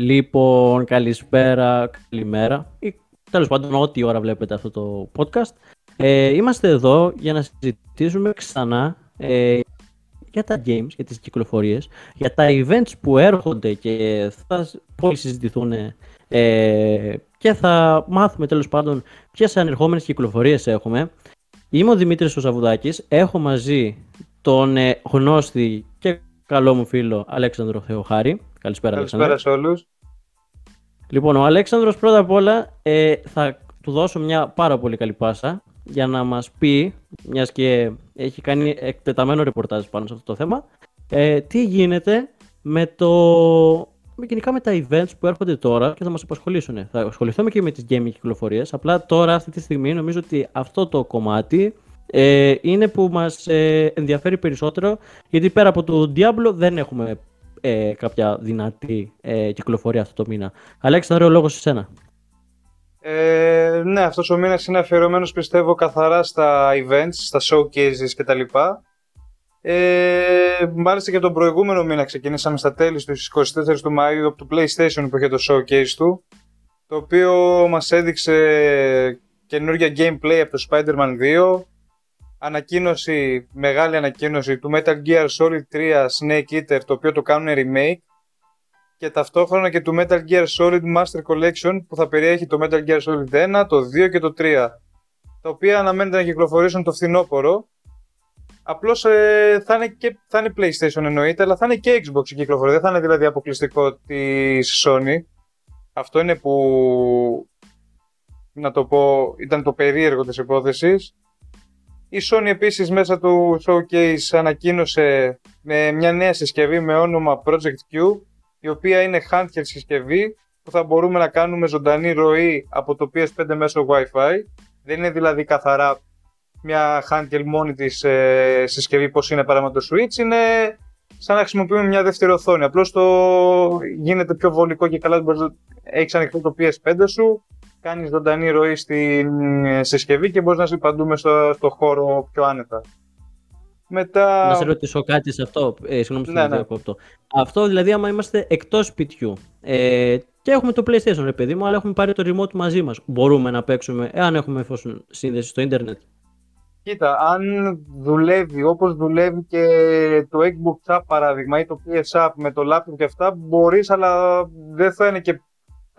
Λοιπόν, καλησπέρα, καλημέρα ή τέλος πάντων ό,τι ώρα βλέπετε αυτό το podcast. Ε, είμαστε εδώ για να συζητήσουμε ξανά ε, για τα games, για τις κυκλοφορίες, για τα events που έρχονται και θα πολύ συζητηθούν ε, και θα μάθουμε τέλος πάντων ποιες ανερχόμενες κυκλοφορίες έχουμε. Είμαι ο Δημήτρης ο έχω μαζί τον ε, γνώστη και καλό μου φίλο Αλέξανδρο Θεοχάρη. Καλησπέρα, Καλησπέρα σε όλους. Λοιπόν, ο Αλέξανδρος πρώτα απ' όλα ε, θα του δώσω μια πάρα πολύ καλή πάσα για να μας πει, μιας και έχει κάνει εκτεταμένο ρεπορτάζ πάνω σε αυτό το θέμα, ε, τι γίνεται με το... Με γενικά με τα events που έρχονται τώρα και θα μας απασχολήσουν. Θα ασχοληθούμε και με τις gaming κυκλοφορίες, απλά τώρα αυτή τη στιγμή νομίζω ότι αυτό το κομμάτι ε, είναι που μας ε, ενδιαφέρει περισσότερο γιατί πέρα από το Diablo δεν έχουμε ε, κάποια δυνατή ε, κυκλοφορία αυτό το μήνα. Αλέξανδρο, ο λόγος σε σένα. Ε, ναι, αυτός ο μήνας είναι αφιερωμένος πιστεύω καθαρά στα events, στα showcases κτλ. Ε, μάλιστα και τον προηγούμενο μήνα ξεκινήσαμε στα τέλη στις 24 του Μαΐου από το PlayStation που είχε το showcase του το οποίο μας έδειξε καινούργια gameplay από το Spider-Man 2 ανακοίνωση, μεγάλη ανακοίνωση του Metal Gear Solid 3 Snake Eater το οποίο το κάνουν remake και ταυτόχρονα και του Metal Gear Solid Master Collection που θα περιέχει το Metal Gear Solid 1, το 2 και το 3 τα οποία αναμένεται να κυκλοφορήσουν το φθινόπωρο Απλώς ε, θα, είναι και, θα είναι PlayStation εννοείται, αλλά θα είναι και Xbox η κυκλοφορία. Δεν θα είναι δηλαδή αποκλειστικό της Sony. Αυτό είναι που, να το πω, ήταν το περίεργο της υπόθεσης. Η Sony επίσης μέσα του showcase ανακοίνωσε με μια νέα συσκευή με όνομα Project Q η οποία είναι handheld συσκευή που θα μπορούμε να κάνουμε ζωντανή ροή από το PS5 μέσω Wi-Fi. Δεν είναι δηλαδή καθαρά μια handheld μόνη της ε, συσκευή πώς είναι παράδειγμα το Switch. Είναι σαν να χρησιμοποιούμε μια δεύτερη οθόνη. Απλώς το γίνεται πιο βολικό και καλά. Έχεις ανοιχτό το PS5 σου, κάνεις ζωντανή ροή στην ε, συσκευή και μπορείς να ζει παντού στο, στο χώρο πιο άνετα. Μετά... Να σε ρωτήσω κάτι σε αυτό. Ε, συγγνώμη, ναι, ναι. αυτό. Αυτό δηλαδή, άμα είμαστε εκτός σπιτιού ε, και έχουμε το PlayStation, ρε παιδί μου, αλλά έχουμε πάρει το remote μαζί μας. Μπορούμε να παίξουμε, εάν έχουμε εφόσον σύνδεση στο Ιντερνετ. Κοίτα, αν δουλεύει όπως δουλεύει και το Xbox App παράδειγμα ή το PS App με το laptop και αυτά, μπορείς, αλλά δεν θα είναι και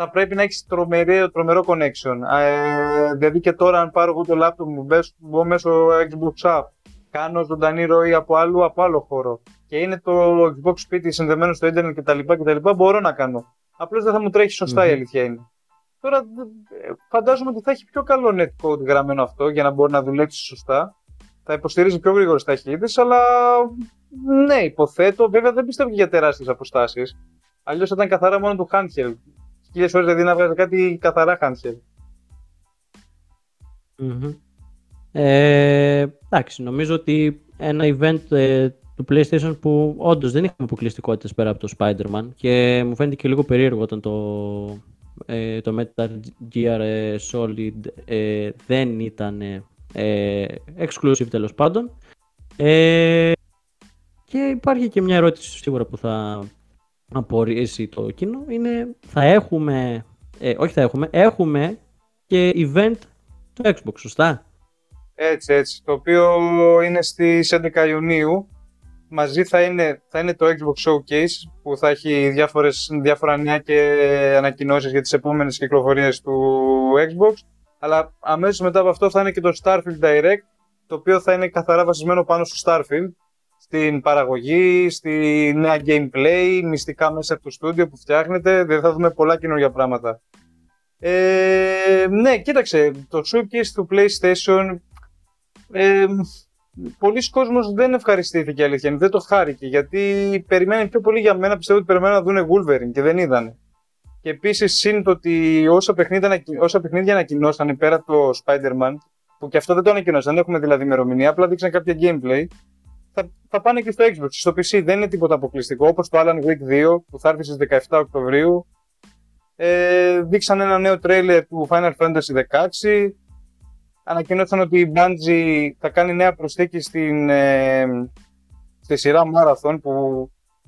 θα πρέπει να έχεις τρομερό, τρομερό connection. Ε, δηλαδή και τώρα αν πάρω εγώ το laptop μου, μπω μέσω Xbox App, κάνω ζωντανή ροή από, άλλο, από άλλο χώρο και είναι το Xbox σπίτι συνδεμένος στο ίντερνετ κτλ, κτλ μπορώ να κάνω. Απλώς δεν θα μου τρέχει σωστά η αλήθεια είναι. Τώρα φαντάζομαι ότι θα έχει πιο καλό netcode γραμμένο αυτό για να μπορεί να δουλέψεις σωστά. Θα υποστηρίζει πιο γρήγορες ταχύτητες, αλλά ναι, υποθέτω. Βέβαια δεν πιστεύω και για τεράστιες αποστάσεις. Αλλιώς θα ήταν καθαρά μόνο το handheld. Χίλιες ώρες δηλαδή να βγάζει κάτι καθαρά handheld. Mm-hmm. Ε, εντάξει, νομίζω ότι ένα event ε, του PlayStation που όντως δεν είχαμε αποκλειστικότητες πέρα από το Spider-Man και μου φαίνεται και λίγο περίεργο όταν το ε, το Metal Gear ε, Solid ε, δεν ήταν ε, exclusive τέλος πάντων. Ε, και υπάρχει και μια ερώτηση σίγουρα που θα απορρίσει το κοινό. Είναι θα έχουμε, όχι θα έχουμε, έχουμε και event του Xbox, σωστά; Έτσι, έτσι. Το οποίο είναι στις 11 Ιουνίου μαζί θα είναι, θα είναι το Xbox Showcase που θα έχει διάφορες, διάφορα νέα και ανακοινώσεις για τις επόμενες κυκλοφορίες του Xbox αλλά αμέσως μετά από αυτό θα είναι και το Starfield Direct το οποίο θα είναι καθαρά βασισμένο πάνω στο Starfield στην παραγωγή, στη νέα gameplay, μυστικά μέσα από το στούντιο που φτιάχνεται, δεν θα δούμε πολλά καινούργια πράγματα. Ε, ναι, κοίταξε, το showcase του PlayStation ε, πολλοί κόσμος δεν ευχαριστήθηκε αλήθεια, δεν το χάρηκε γιατί περιμένει πιο πολύ για μένα, πιστεύω ότι περιμένουν να δουν Wolverine και δεν είδανε. Και επίσης συν το ότι όσα παιχνίδια, όσα παιχνίδια ανακοινώσανε πέρα από το Spider-Man, που και αυτό δεν το ανακοινώσαν, δεν έχουμε δηλαδή ημερομηνία, απλά δείξαν κάποια gameplay, θα, θα πάνε και στο Xbox. Στο PC δεν είναι τίποτα αποκλειστικό, όπως το Alan Wake 2 που θα έρθει στις 17 Οκτωβρίου. Ε, δείξαν ένα νέο τρέιλερ του Final Fantasy 16 ανακοίνωσαν ότι η Bungie θα κάνει νέα προσθήκη στην, ε, στη σειρά Marathon που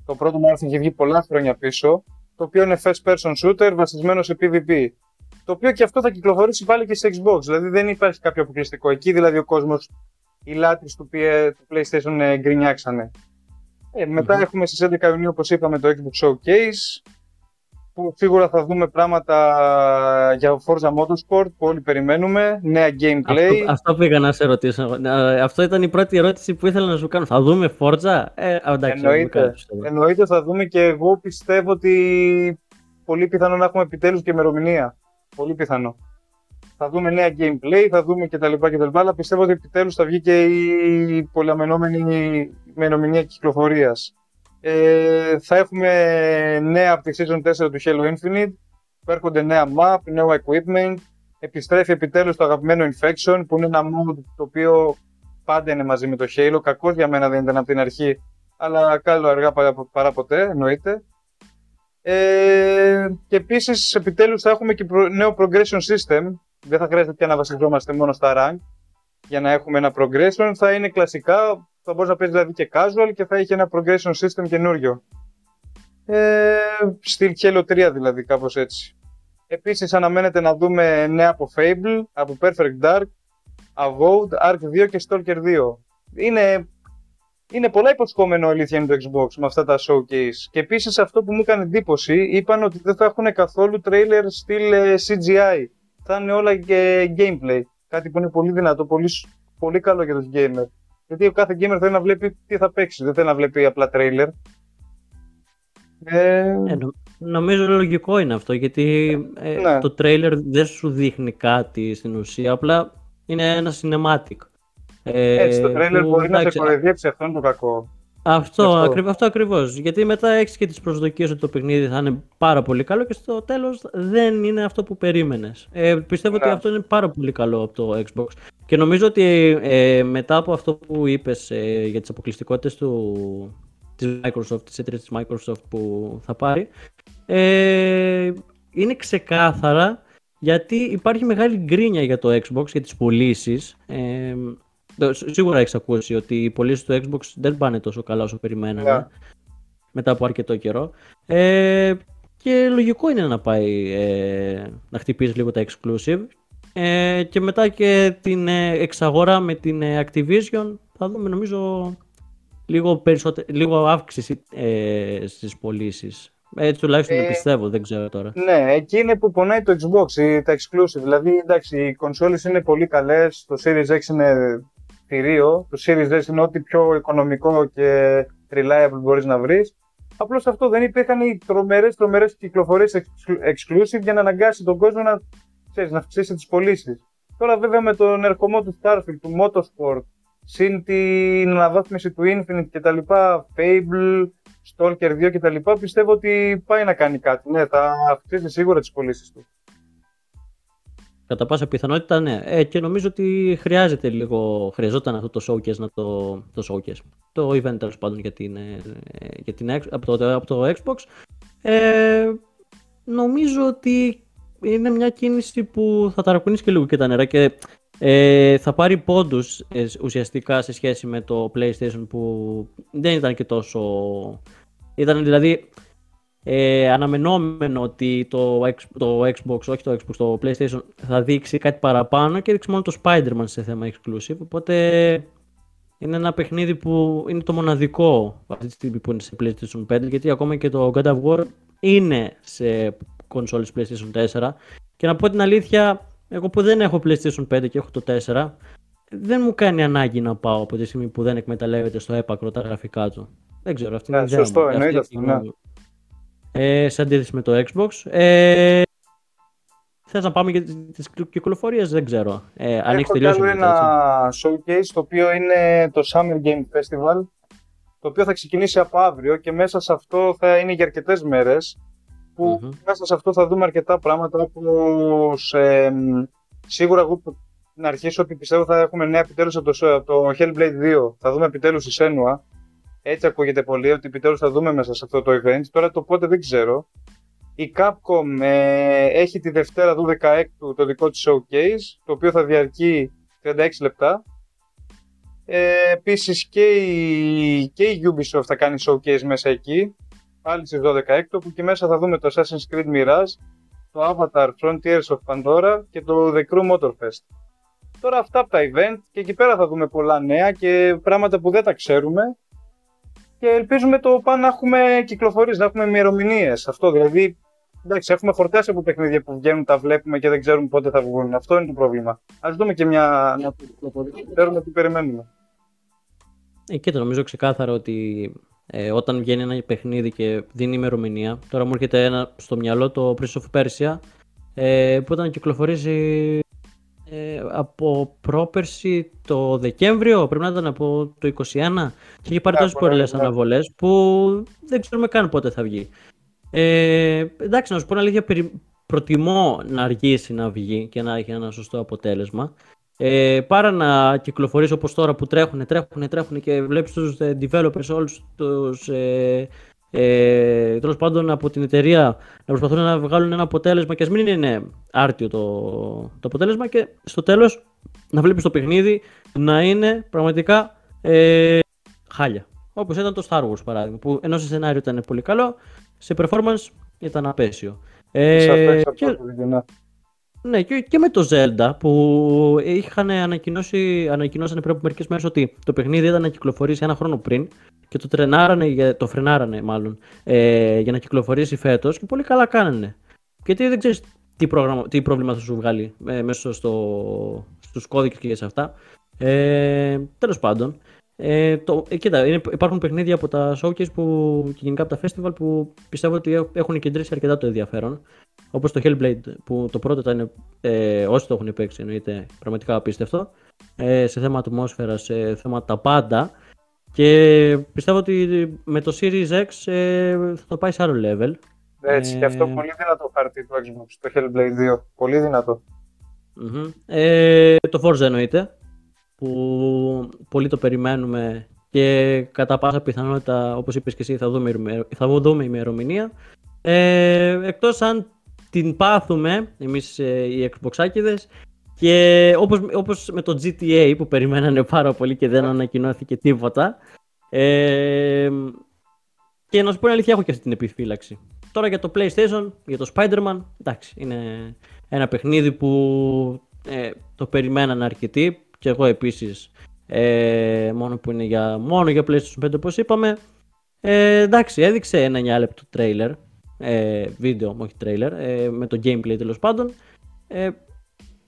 το πρώτο Marathon είχε βγει πολλά χρόνια πίσω το το οποίο είναι first person shooter βασισμένο σε PvP. Το οποίο και αυτό θα κυκλοφορήσει πάλι και σε Xbox. Δηλαδή δεν υπάρχει κάποιο αποκλειστικό. Εκεί δηλαδή ο κόσμος, οι λάτρε του, του PlayStation ε, γκρινιάξανε. Ε, μετα έχουμε στις 11 Ιουνίου, όπως είπαμε, το Xbox Showcase που σίγουρα θα δούμε πράγματα για Forza Motorsport που όλοι περιμένουμε, νέα gameplay. Αυτό, αυτό πήγα να σε ρωτήσω. Αυτό ήταν η πρώτη ερώτηση που ήθελα να σου κάνω. Θα δούμε Forza? Ε, εντάξει, εννοείται, εννοείται θα δούμε και εγώ πιστεύω ότι πολύ πιθανό να έχουμε επιτέλους και ημερομηνία. Πολύ πιθανό. Θα δούμε νέα gameplay, θα δούμε κτλ. κτλ αλλά πιστεύω ότι επιτέλους θα βγει και η πολυαμενόμενη ημερομηνία κυκλοφορίας. Ε, θα έχουμε νέα από τη Season 4 του Halo Infinite, που έρχονται νέα map, νέο equipment, επιστρέφει επιτέλους το αγαπημένο Infection, που είναι ένα mod το οποίο πάντα είναι μαζί με το Halo, κακός για μένα δεν ήταν από την αρχή, αλλά καλό αργά παρά ποτέ, εννοείται. Ε, και επίσης, επιτέλους, θα έχουμε και νέο progression system. Δεν θα χρειάζεται πια να βασιζόμαστε μόνο στα rank για να έχουμε ένα progression. Θα είναι κλασικά θα μπορείς να παίζει δηλαδή και casual και θα έχει ένα progression system καινούριο. Ε, στυλ Halo 3 δηλαδή, κάπως έτσι. Επίσης αναμένεται να δούμε νέα από Fable, από Perfect Dark, Avowed, Ark 2 και Stalker 2. Είναι, είναι πολλά υποσχόμενο αλήθεια είναι το Xbox με αυτά τα showcase. Και επίσης αυτό που μου έκανε εντύπωση, είπαν ότι δεν θα έχουν καθόλου trailer στυλ ε, CGI. Θα είναι όλα και gameplay. Κάτι που είναι πολύ δυνατό, πολύ, πολύ καλό για τους gamers. Γιατί ο κάθε gamer θέλει να βλέπει τι θα παίξει, δεν θέλει να βλέπει απλά τρέιλερ. Ε... Ε, νομίζω λογικό είναι αυτό, γιατί ε, ναι. το τρέιλερ δεν σου δείχνει κάτι στην ουσία, απλά είναι ένα cinematic. Ε, Έτσι, το τρέιλερ μπορεί να σε κοροϊδέψει, αυτό είναι το κακό. Αυτό, αυτό. Ακριβ, αυτό ακριβώς. Γιατί μετά έχεις και τις προσδοκίες ότι το παιχνίδι θα είναι πάρα πολύ καλό και στο τέλος δεν είναι αυτό που περίμενες. Ε, πιστεύω ότι ναι. αυτό είναι πάρα πολύ καλό από το Xbox. Και νομίζω ότι ε, μετά από αυτό που είπες ε, για τις αποκλειστικότητες του, της Microsoft, της εταιρείας της Microsoft που θα πάρει, ε, είναι ξεκάθαρα γιατί υπάρχει μεγάλη γκρίνια για το Xbox, για τις πωλήσεις. Ε, σίγουρα έχεις ακούσει ότι οι πωλήσει του Xbox δεν πάνε τόσο καλά όσο περιμέναμε yeah. Ναι. μετά από αρκετό καιρό. Ε, και λογικό είναι να πάει ε, να χτυπήσει λίγο τα exclusive ε, και μετά και την ε, εξαγορά με την ε, Activision θα δούμε νομίζω λίγο, λίγο αύξηση ε, στις πωλήσεις. Έτσι τουλάχιστον ε, πιστεύω, δεν ξέρω τώρα. Ναι, εκεί είναι που πονάει το Xbox, τα exclusive. Δηλαδή, εντάξει, οι κονσόλες είναι πολύ καλές, το Series X είναι θηρίο, το Series S είναι ό,τι πιο οικονομικό και reliable μπορείς να βρεις. Απλώς αυτό δεν υπήρχαν οι τρομερές, τρομερές κυκλοφορίες exclusive για να αναγκάσει τον κόσμο να ξέρεις, να αυξήσει τις πωλήσεις. Τώρα βέβαια με τον ερχομό του Starfield, του Motorsport, συν την αναβάθμιση του Infinite κτλ, Fable, Stalker 2 κτλ, πιστεύω ότι πάει να κάνει κάτι. Ναι, θα αυξήσει σίγουρα τις πωλήσεις του. Κατά πάσα πιθανότητα ναι. Ε, και νομίζω ότι χρειάζεται λίγο, χρειαζόταν αυτό το showcase, να το, το showcase. Το event τέλος πάντων για την, ε, για την, από, το, από το Xbox. Ε, νομίζω ότι είναι μια κίνηση που θα ταρακουνήσει και λίγο και τα νερά και ε, θα πάρει πόντους ε, ουσιαστικά σε σχέση με το PlayStation που δεν ήταν και τόσο... Ήταν δηλαδή ε, αναμενόμενο ότι το, το Xbox, όχι το Xbox, το PlayStation θα δείξει κάτι παραπάνω και δείξει μόνο το Spider-Man σε θέμα exclusive οπότε είναι ένα παιχνίδι που είναι το μοναδικό αυτή τη στιγμή που είναι σε PlayStation 5 γιατί ακόμα και το God of War είναι σε κονσόλες PlayStation 4 και να πω την αλήθεια, εγώ που δεν έχω PlayStation 5 και έχω το 4 δεν μου κάνει ανάγκη να πάω από τη στιγμή που δεν εκμεταλλεύεται στο έπακρο τα γραφικά του. Δεν ξέρω, αυτή είναι η ιδέα Σωστό, εννοείται αυτό, ναι. Ε, σε αντίθεση με το Xbox. Ε, Θες να πάμε για τις κυκλοφορίες, δεν ξέρω. Ε, αν Έχω τελειώσει. Έχω ένα showcase, το οποίο είναι το Summer Game Festival, το οποίο θα ξεκινήσει από αύριο και μέσα σε αυτό θα είναι για αρκετές μέρες που mm-hmm. μέσα σε αυτό θα δούμε αρκετά πράγματα όπως ε, σίγουρα εγώ να αρχίσω ότι πιστεύω θα έχουμε νέα επιτέλους από το, από το Hellblade 2. Θα δούμε επιτέλους η Senua. Έτσι ακούγεται πολύ ότι επιτέλους θα δούμε μέσα σε αυτό το event. Τώρα το πότε δεν ξέρω. Η Capcom ε, έχει τη Δευτέρα 12 το δικό της showcase, το οποίο θα διαρκεί 36 λεπτά. Ε, επίσης και η, και η Ubisoft θα κάνει showcase μέσα εκεί πάλι στις 12 έκτο, που εκεί μέσα θα δούμε το Assassin's Creed Mirage, το Avatar Frontiers of Pandora και το The Crew Motorfest. Τώρα αυτά από τα event και εκεί πέρα θα δούμε πολλά νέα και πράγματα που δεν τα ξέρουμε και ελπίζουμε το πάνω να έχουμε κυκλοφορίες, να έχουμε ημερομηνίε. Αυτό δηλαδή, εντάξει, έχουμε χορτάσει από παιχνίδια που βγαίνουν, τα βλέπουμε και δεν ξέρουμε πότε θα βγουν. Αυτό είναι το πρόβλημα. Α δούμε και μια να κυκλοφορία, ξέρουμε τι περιμένουμε. Ε, και νομίζω ξεκάθαρα ότι ε, όταν βγαίνει ένα παιχνίδι και δίνει ημερομηνία, τώρα μου έρχεται ένα στο μυαλό το Prince of Persia, ε, που ήταν να κυκλοφορήσει ε, από πρόπερση το Δεκέμβριο, πρέπει να ήταν από το 2021 και έχει πάρει τόσες πολλές αναβολές που δεν ξέρουμε καν πότε θα βγει. Ε, εντάξει, να σου πω αλήθεια, προτιμώ να αργήσει να βγει και να έχει ένα σωστό αποτέλεσμα. Ε, παρά να κυκλοφορήσει όπως τώρα που τρέχουν, τρέχουν, τρέχουν και βλέπεις τους ε, developers όλους τους ε, ε, τέλος πάντων από την εταιρεία να προσπαθούν να βγάλουν ένα αποτέλεσμα και ας μην είναι άρτιο το, το αποτέλεσμα και στο τέλος να βλέπεις το παιχνίδι να είναι πραγματικά ε, χάλια. Όπως ήταν το Star Wars παράδειγμα, που ενώ σε σενάριο ήταν πολύ καλό, σε performance ήταν απέσιο. Ε, και, ναι, και, και με το Zelda που είχαν ανακοινώσει, ανακοινώσανε πριν από μερικές μέρες ότι το παιχνίδι ήταν να κυκλοφορήσει ένα χρόνο πριν και το τρενάρανε, το φρενάρανε μάλλον, ε, για να κυκλοφορήσει φέτος και πολύ καλά κάνανε. Γιατί δεν ξέρεις τι, τι πρόβλημα θα σου βγάλει ε, μέσα στο, στους κώδικες και σε αυτά. Ε, τέλος πάντων, ε, το, ε, κοίτα, είναι, υπάρχουν παιχνίδια από τα showcase που, και γενικά από τα festival που πιστεύω ότι έχουν κεντρήσει αρκετά το ενδιαφέρον. Όπως το Hellblade που το πρώτο ήταν, ε, όσοι το έχουν παίξει εννοείται, πραγματικά απίστευτο. Ε, σε θέμα ατμόσφαιρα, σε θέμα τα πάντα. Και πιστεύω ότι με το Series X ε, θα το πάει σε άλλο level. Έτσι, ε, και αυτό πολύ δυνατό χαρτί του Xbox, το Hellblade 2. Πολύ δυνατό. Mm-hmm. Ε, το Forza εννοείται, που πολύ το περιμένουμε και κατά πάσα πιθανότητα, όπως είπες και εσύ, θα δούμε, θα δούμε ημερομηνία. Ε, εκτός αν την πάθουμε εμείς ε, οι Xboxάκηδες και όπως, όπως με το GTA που περιμένανε πάρα πολύ και δεν ανακοινώθηκε τίποτα. Ε, και να σου πω την αλήθεια, έχω και αυτή την επιφύλαξη. Τώρα για το PlayStation, για το Spider-Man, εντάξει, είναι ένα παιχνίδι που ε, το περιμένανε αρκετοί και εγώ επίσης ε, μόνο που είναι για, μόνο για PlayStation 5 όπως είπαμε. Ε, εντάξει, έδειξε ένα 9 λεπτό τρέιλερ, ε, βίντεο, όχι τρέιλερ, ε, με το gameplay τέλος πάντων. Ε,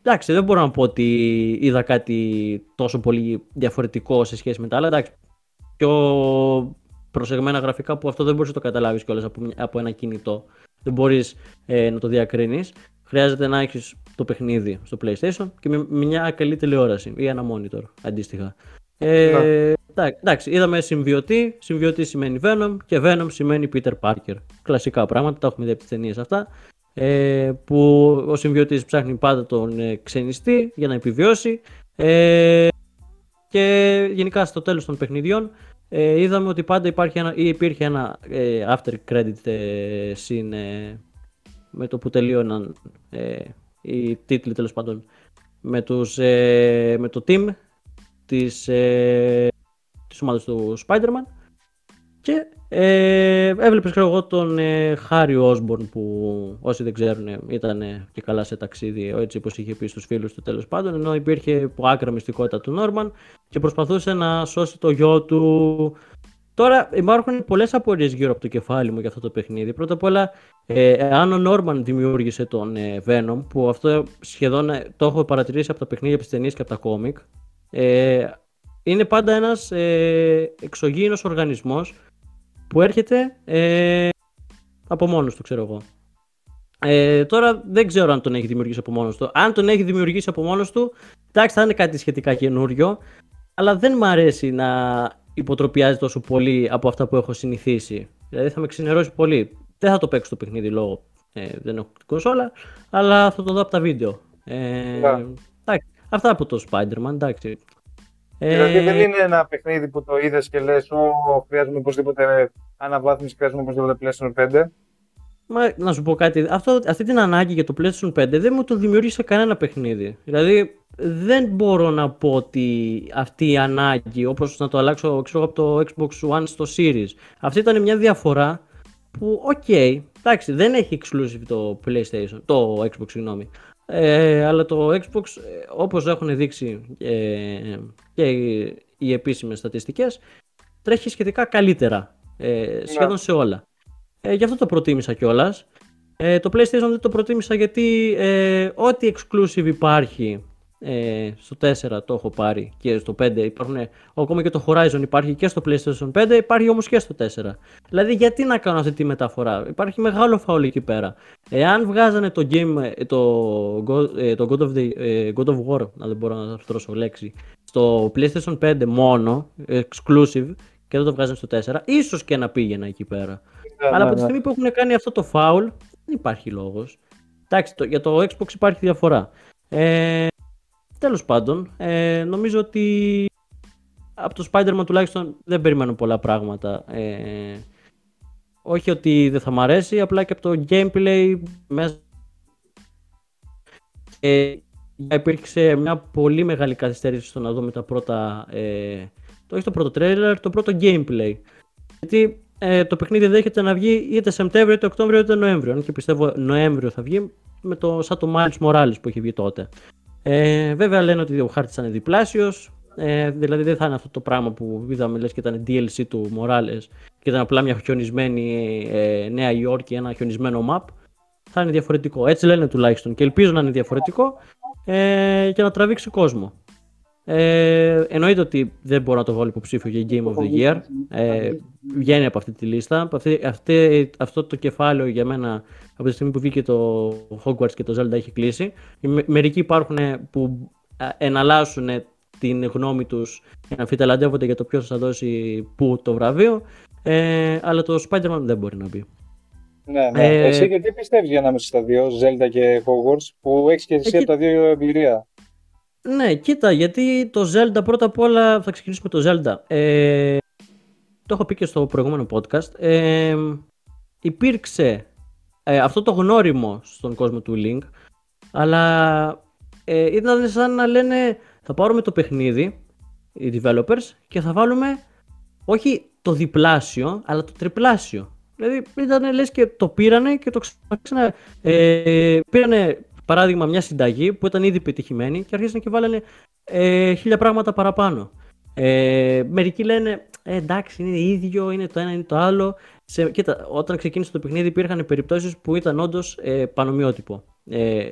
εντάξει, δεν μπορώ να πω ότι είδα κάτι τόσο πολύ διαφορετικό σε σχέση με τα άλλα. Εντάξει, πιο προσεγμένα γραφικά που αυτό δεν μπορείς να το καταλάβεις κιόλας από, από ένα κινητό. Δεν μπορείς ε, να το διακρίνεις. Χρειάζεται να έχεις το παιχνίδι στο PlayStation και με μια καλή τηλεόραση ή ένα monitor αντίστοιχα. Ε, εντάξει, είδαμε συμβιωτή. Συμβιωτή σημαίνει Venom και Venom σημαίνει Peter Parker. Κλασικά πράγματα, τα έχουμε δει από τις ταινίες αυτά. Ε, που ο συμβιωτής ψάχνει πάντα τον ε, ξενιστή για να επιβιώσει. Ε, και γενικά στο τέλος των παιχνιδιών ε, είδαμε ότι πάντα υπάρχει ένα, ή υπήρχε ένα ε, after credit ε, scene ε, με το που τελείωναν ε, οι τίτλοι τέλος πάντων με, τους, ε, με το team της, ε, της ομάδας του Spider-Man και ε, έβλεπες ξέρω εγώ τον ε, Χάρι Όσμπορν που όσοι δεν ξέρουν ήταν και καλά σε ταξίδι έτσι όπως είχε πει στους φίλους του τέλος πάντων ενώ υπήρχε που άκρα μυστικότητα του Νόρμαν και προσπαθούσε να σώσει το γιο του Τώρα υπάρχουν πολλές απορίες γύρω από το κεφάλι μου για αυτό το παιχνίδι. Πρώτα απ' όλα, ε, αν ο Νόρμαν δημιούργησε τον ε, Venom, που αυτό σχεδόν ε, το έχω παρατηρήσει από τα παιχνίδια, από τις ταινίες και από τα κόμικ, ε, είναι πάντα ένας ε, εξωγήινος οργανισμός που έρχεται ε, από μόνος του, ξέρω εγώ. Ε, τώρα δεν ξέρω αν τον έχει δημιουργήσει από μόνος του. Αν τον έχει δημιουργήσει από μόνος του, εντάξει θα είναι κάτι σχετικά καινούριο, αλλά δεν μου αρέσει να υποτροπιάζει τόσο πολύ από αυτά που έχω συνηθίσει. Δηλαδή θα με ξενερώσει πολύ. Δεν θα το παίξω το παιχνίδι λόγω ε, δεν έχω την κονσόλα, αλλά θα το δω από τα βίντεο. Ε, εντάξει, αυτά από το Spider-Man, εντάξει. Δηλαδή δεν είναι ένα παιχνίδι που το είδες και λες: Ω, χρειάζομαι οπωσδήποτε αναβάθμιση, χρειάζομαι οπωσδήποτε PlayStation 5. Μα, να σου πω κάτι, αυτό, αυτή την ανάγκη για το PlayStation 5 δεν μου το δημιούργησε κανένα παιχνίδι. Δηλαδή δεν μπορώ να πω ότι αυτή η ανάγκη, όπως να το αλλάξω ξέρω, από το Xbox One στο Series, αυτή ήταν μια διαφορά που, OK, okay, εντάξει, δεν έχει exclusive το PlayStation, το Xbox, συγγνώμη. Ε, αλλά το Xbox, ε, όπως έχουν δείξει ε, και οι, οι επίσημες στατιστικές, τρέχει σχετικά καλύτερα, ε, σχεδόν ναι. σε όλα. Ε, γι' αυτό το προτίμησα κιόλας. Ε, το PlayStation δεν το προτίμησα γιατί ε, ό,τι exclusive υπάρχει ε, στο 4 το έχω πάρει και στο 5 υπάρχουν, ακόμα και το Horizon υπάρχει και στο PlayStation 5 υπάρχει όμως και στο 4 δηλαδή γιατί να κάνω αυτή τη μεταφορά; Υπάρχει μεγάλο φαουλ εκεί πέρα. Εάν βγάζανε το game το, God, το God, of the, God of War να δεν μπορώ να τρώσω λέξη στο PlayStation 5 μόνο exclusive και δεν το βγάζανε στο 4 ίσως και να πήγαινα εκεί πέρα. Ναι, αλλά ναι, από τη ναι. στιγμή που έχουν κάνει αυτό το foul δεν υπάρχει λόγος. Εντάξει το, για το Xbox υπάρχει διαφορά. Ε, Τέλος πάντων, ε, νομίζω ότι από το Spider-Man τουλάχιστον δεν περιμένω πολλά πράγματα. Ε, όχι ότι δεν θα μ' αρέσει, απλά και από το gameplay μέσα ε, υπήρξε μια πολύ μεγάλη καθυστέρηση στο να δούμε τα πρώτα, ε, το, όχι το πρώτο trailer, το πρώτο gameplay. Γιατί ε, το παιχνίδι δέχεται να βγει είτε Σεπτέμβριο, είτε Οκτώβριο, είτε Νοέμβριο. Αν και πιστεύω Νοέμβριο θα βγει, με το, σαν το Miles Morales που έχει βγει τότε. Ε, βέβαια λένε ότι ο χάρτης ήταν διπλάσιος. Ε, δηλαδή δεν θα είναι αυτό το πράγμα που είδαμε λες και ήταν DLC του Morales και ήταν απλά μια χιονισμένη ε, Νέα Υόρκη, ένα χιονισμένο map. Θα είναι διαφορετικό. Έτσι λένε τουλάχιστον και ελπίζω να είναι διαφορετικό ε, και να τραβήξει κόσμο. Ε, εννοείται ότι δεν μπορώ να το βάλω υποψήφιο για Game of the Year. Ε, βγαίνει από αυτή τη λίστα. Αυτή, αυτή, αυτό το κεφάλαιο για μένα από τη στιγμή που βγήκε το Hogwarts και το Zelda έχει κλείσει. Μερικοί υπάρχουν που εναλλάσσουν την γνώμη τους και να αμφιταλαντεύονται για το ποιος θα δώσει πού το βραβείο. Ε, αλλά το Spider-Man δεν μπορεί να μπει. Ναι, ναι. Ε, εσύ γιατί πιστεύεις για ανάμεσα στα δύο, Zelda και Hogwarts, που έχεις και εσύ από τα δύο εμπειρία; Ναι, κοίτα, γιατί το Zelda πρώτα απ' όλα θα ξεκινήσουμε το Zelda. Ε, το έχω πει και στο προηγούμενο podcast. Ε, υπήρξε ε, αυτό το γνώριμο στον κόσμο του Link, αλλά ε, ήταν σαν να λένε θα πάρουμε το παιχνίδι, οι developers, και θα βάλουμε όχι το διπλάσιο, αλλά το τριπλάσιο. Δηλαδή ήταν λες και το πήρανε και το ξανά... Ε, πήρανε παράδειγμα μια συνταγή που ήταν ήδη πετυχημένη και αρχίσαν και βάλανε ε, χίλια πράγματα παραπάνω. Ε, μερικοί λένε ε, εντάξει είναι ίδιο, είναι το ένα, είναι το άλλο. Σε, κοίτα, όταν ξεκίνησε το παιχνίδι υπήρχαν περιπτώσεις που ήταν όντως ε, πανομοιότυπο. Ε,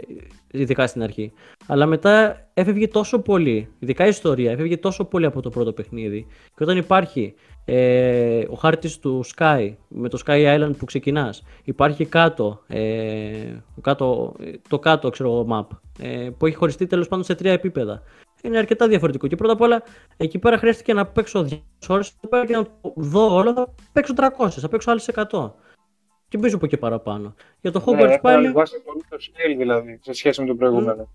ειδικά στην αρχή. Αλλά μετά έφευγε τόσο πολύ, ειδικά η ιστορία, έφευγε τόσο πολύ από το πρώτο παιχνίδι. Και όταν υπάρχει ε, ο χάρτης του Sky, με το Sky Island που ξεκινάς, υπάρχει κάτω, ε, κάτω το κάτω ξέρω, map, ε, που έχει χωριστεί τέλος πάντων σε τρία επίπεδα. Είναι αρκετά διαφορετικό. Και πρώτα απ' όλα, εκεί πέρα χρειάστηκε να παίξω 2 ώρες και να το δω όλο, θα παίξω 300, θα παίξω άλλες 100. Και πίσω από και παραπάνω. Για το Hogwarts ναι, πάλι. Βάσει πολύ το scale δηλαδή, σε σχέση με το προηγούμενο.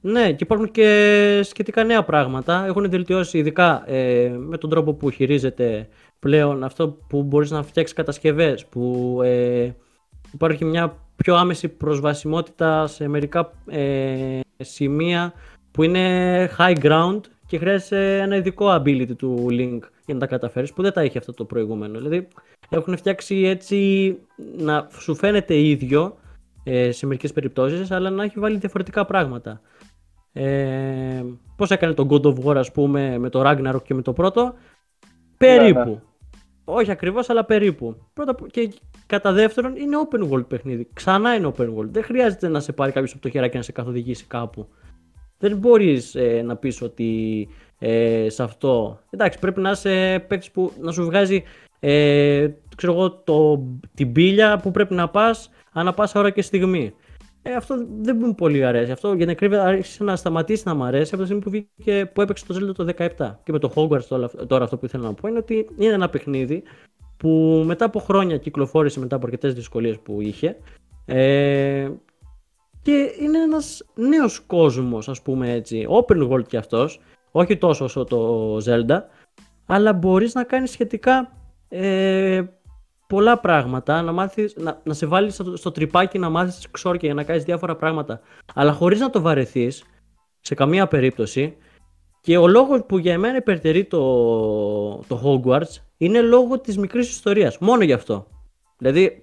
Ναι, και υπάρχουν και σχετικά νέα πράγματα. Έχουν βελτιώσει ειδικά ε, με τον τρόπο που χειρίζεται πλέον αυτό που μπορείς να φτιάξεις κατασκευές, που ε, υπάρχει μια πιο άμεση προσβασιμότητα σε μερικά ε, σημεία που είναι high ground και χρειάζεται ένα ειδικό ability του Link για να τα καταφέρεις που δεν τα έχει αυτό το προηγούμενο. Δηλαδή έχουν φτιάξει έτσι να σου φαίνεται ίδιο ε, σε μερικές περιπτώσεις αλλά να έχει βάλει διαφορετικά πράγματα. Ε, πώς έκανε το God of War ας πούμε με το Ragnarok και με το πρώτο; Περίπου. Ναι, ναι. Όχι ακριβώς αλλά περίπου. Πρώτα, και κατά δεύτερον είναι open world παιχνίδι. Ξανά είναι open world. Δεν χρειάζεται να σε πάρει κάποιος από το χεράκι να σε καθοδηγήσει κάπου. Δεν μπορείς ε, να πεις ότι ε, σε αυτό... Εντάξει πρέπει να είσαι παίκτης που να σου βγάζει ε, ξέρω εγώ, το, την πύλια που πρέπει να πας ανά πάσα ώρα και στιγμή. Ε, αυτό δεν μου πολύ αρέσει. Αυτό για την ακρίβεια άρχισε να σταματήσει να μου αρέσει από τη στιγμή που, βγήκε, που έπαιξε το Zelda το 17. Και με το Hogwarts τώρα αυτό που ήθελα να πω είναι ότι είναι ένα παιχνίδι που μετά από χρόνια κυκλοφόρησε μετά από αρκετές δυσκολίες που είχε. Ε, και είναι ένας νέος κόσμος ας πούμε έτσι, open world κι αυτός, όχι τόσο όσο το Zelda, αλλά μπορείς να κάνεις σχετικά ε, πολλά πράγματα, να, μάθεις, να, να σε βάλεις στο, στο τρυπάκι να μάθεις ξόρκια για να κάνεις διάφορα πράγματα, αλλά χωρίς να το βαρεθείς σε καμία περίπτωση και ο λόγος που για εμένα υπερτερεί το, το Hogwarts είναι λόγω της μικρής ιστορίας, μόνο γι' αυτό. Δηλαδή,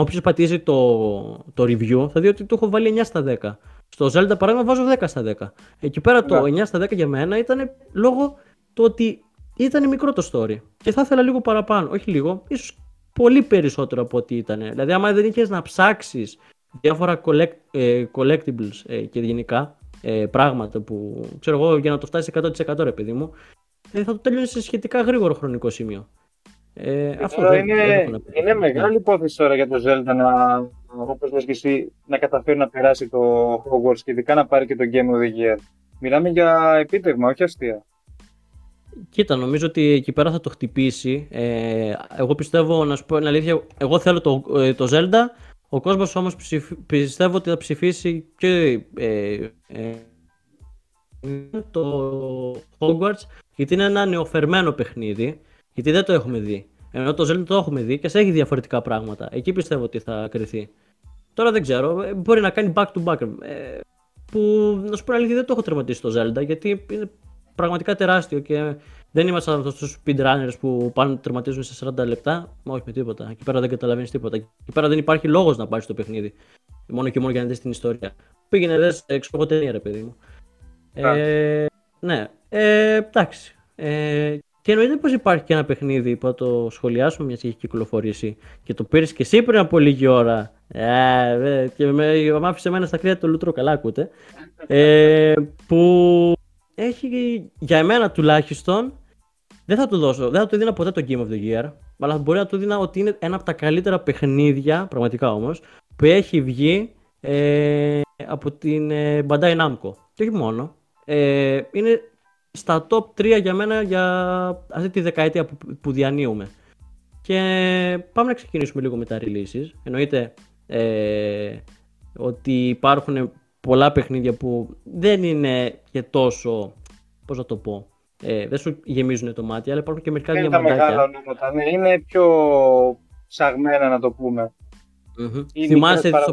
όποιος πατήσει το, το review θα δει ότι του έχω βάλει 9 στα 10. Στο Zelda παράδειγμα βάζω 10 στα 10. Εκεί πέρα το 9 ναι. στα 10 για μένα ήταν λόγω του ότι ήταν μικρό το story. Και θα ήθελα λίγο παραπάνω. Όχι λίγο, ίσως πολύ περισσότερο από ό,τι ήταν. Δηλαδή, άμα δεν είχες να ψάξεις διάφορα collect, ε, collectibles ε, και γενικά ε, πράγματα που ξέρω εγώ για να το φτάσεις 100% ρε παιδί μου, ε, θα το τέλειωνε σε σχετικά γρήγορο χρονικό σημείο. Ε, αυτό δεν, είναι, δεν είναι μεγάλη υπόθεση τώρα για το Zelda να, όπως λες και εσύ, να καταφέρει να περάσει το Hogwarts και ειδικά να πάρει και το Game of the Year. Μιλάμε για επίτευγμα, όχι αστεία. Κοίτα, νομίζω ότι εκεί πέρα θα το χτυπήσει. Ε, εγώ πιστεύω, να σου πω την αλήθεια, εγώ θέλω το, ε, το Zelda, ο κόσμος όμως πιστεύω ότι θα ψηφίσει και ε, ε, το Hogwarts γιατί είναι ένα νεοφερμένο παιχνίδι, γιατί δεν το έχουμε δει. Ενώ το Zelda το έχουμε δει και σε έχει διαφορετικά πράγματα. Εκεί πιστεύω ότι θα κρυθεί. Τώρα δεν ξέρω, ε, μπορεί να κάνει back to back. Ε, που να σου πω αλήθεια δεν το έχω τερματίσει το Zelda γιατί είναι πραγματικά τεράστιο και δεν είμαστε από τους speedrunners που πάνε τερματίζουν σε 40 λεπτά. Μα όχι με τίποτα. Εκεί πέρα δεν καταλαβαίνεις τίποτα. Εκεί πέρα δεν υπάρχει λόγος να πάρεις το παιχνίδι. Μόνο και μόνο για να δεις την ιστορία. Πήγαινε δε έξω από ταινία, ρε παιδί μου. Ε, ναι, ε, εντάξει. Ε, και εννοείται πως υπάρχει και ένα παιχνίδι που θα το σχολιάσουμε μιας και έχει κυκλοφορήσει και το πήρες και εσύ πριν από λίγη ώρα. Ε, και με, με άφησε εμένα στα κρύα το λουτρό, καλά ακούτε. Ε, που έχει για εμένα τουλάχιστον δεν θα του δώσω, δεν θα του δίνα ποτέ το Game of the Year, αλλά μπορεί να του δίνα ότι είναι ένα από τα καλύτερα παιχνίδια, πραγματικά όμως, που έχει βγει ε, από την ε, Bandai Namco. Και όχι μόνο. Ε, είναι στα top 3 για μένα για αυτή τη δεκαετία που, που διανύουμε. Και πάμε να ξεκινήσουμε λίγο με τα releases. Εννοείται ε, ότι υπάρχουν πολλά παιχνίδια που δεν είναι και τόσο, πώς να το πω, ε, δεν σου γεμίζουν το μάτι, αλλά υπάρχουν και μερικά δεν διαμαντάκια. Είναι μεγάλα ονόματα, ναι. είναι πιο ψαγμένα να το πούμε. Mm-hmm. Θυμάσαι, στο...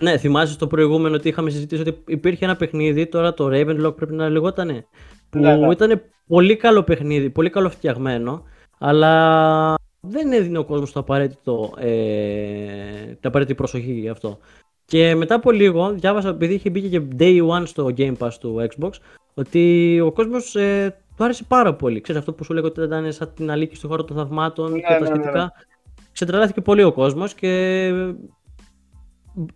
Ναι, θυμάσαι στο προηγούμενο ότι είχαμε συζητήσει ότι υπήρχε ένα παιχνίδι, τώρα το Ravenlock πρέπει να λεγότανε, που ναι, ναι. ήταν πολύ καλό παιχνίδι, πολύ καλό φτιαγμένο, αλλά δεν έδινε ο κόσμος το απαραίτητο, ε, την απαραίτητη προσοχή γι' αυτό. Και μετά από λίγο, διάβασα, επειδή είχε μπει και day one στο Game Pass του Xbox, ότι ο κόσμος ε, του άρεσε πάρα πολύ. Ξέρεις αυτό που σου λέγω ότι ήταν σαν την αλήκη στο χώρο των θαυμάτων ναι, και τα ναι, σχετικά. Ναι, ναι. Ξετρελάθηκε πολύ ο κόσμος και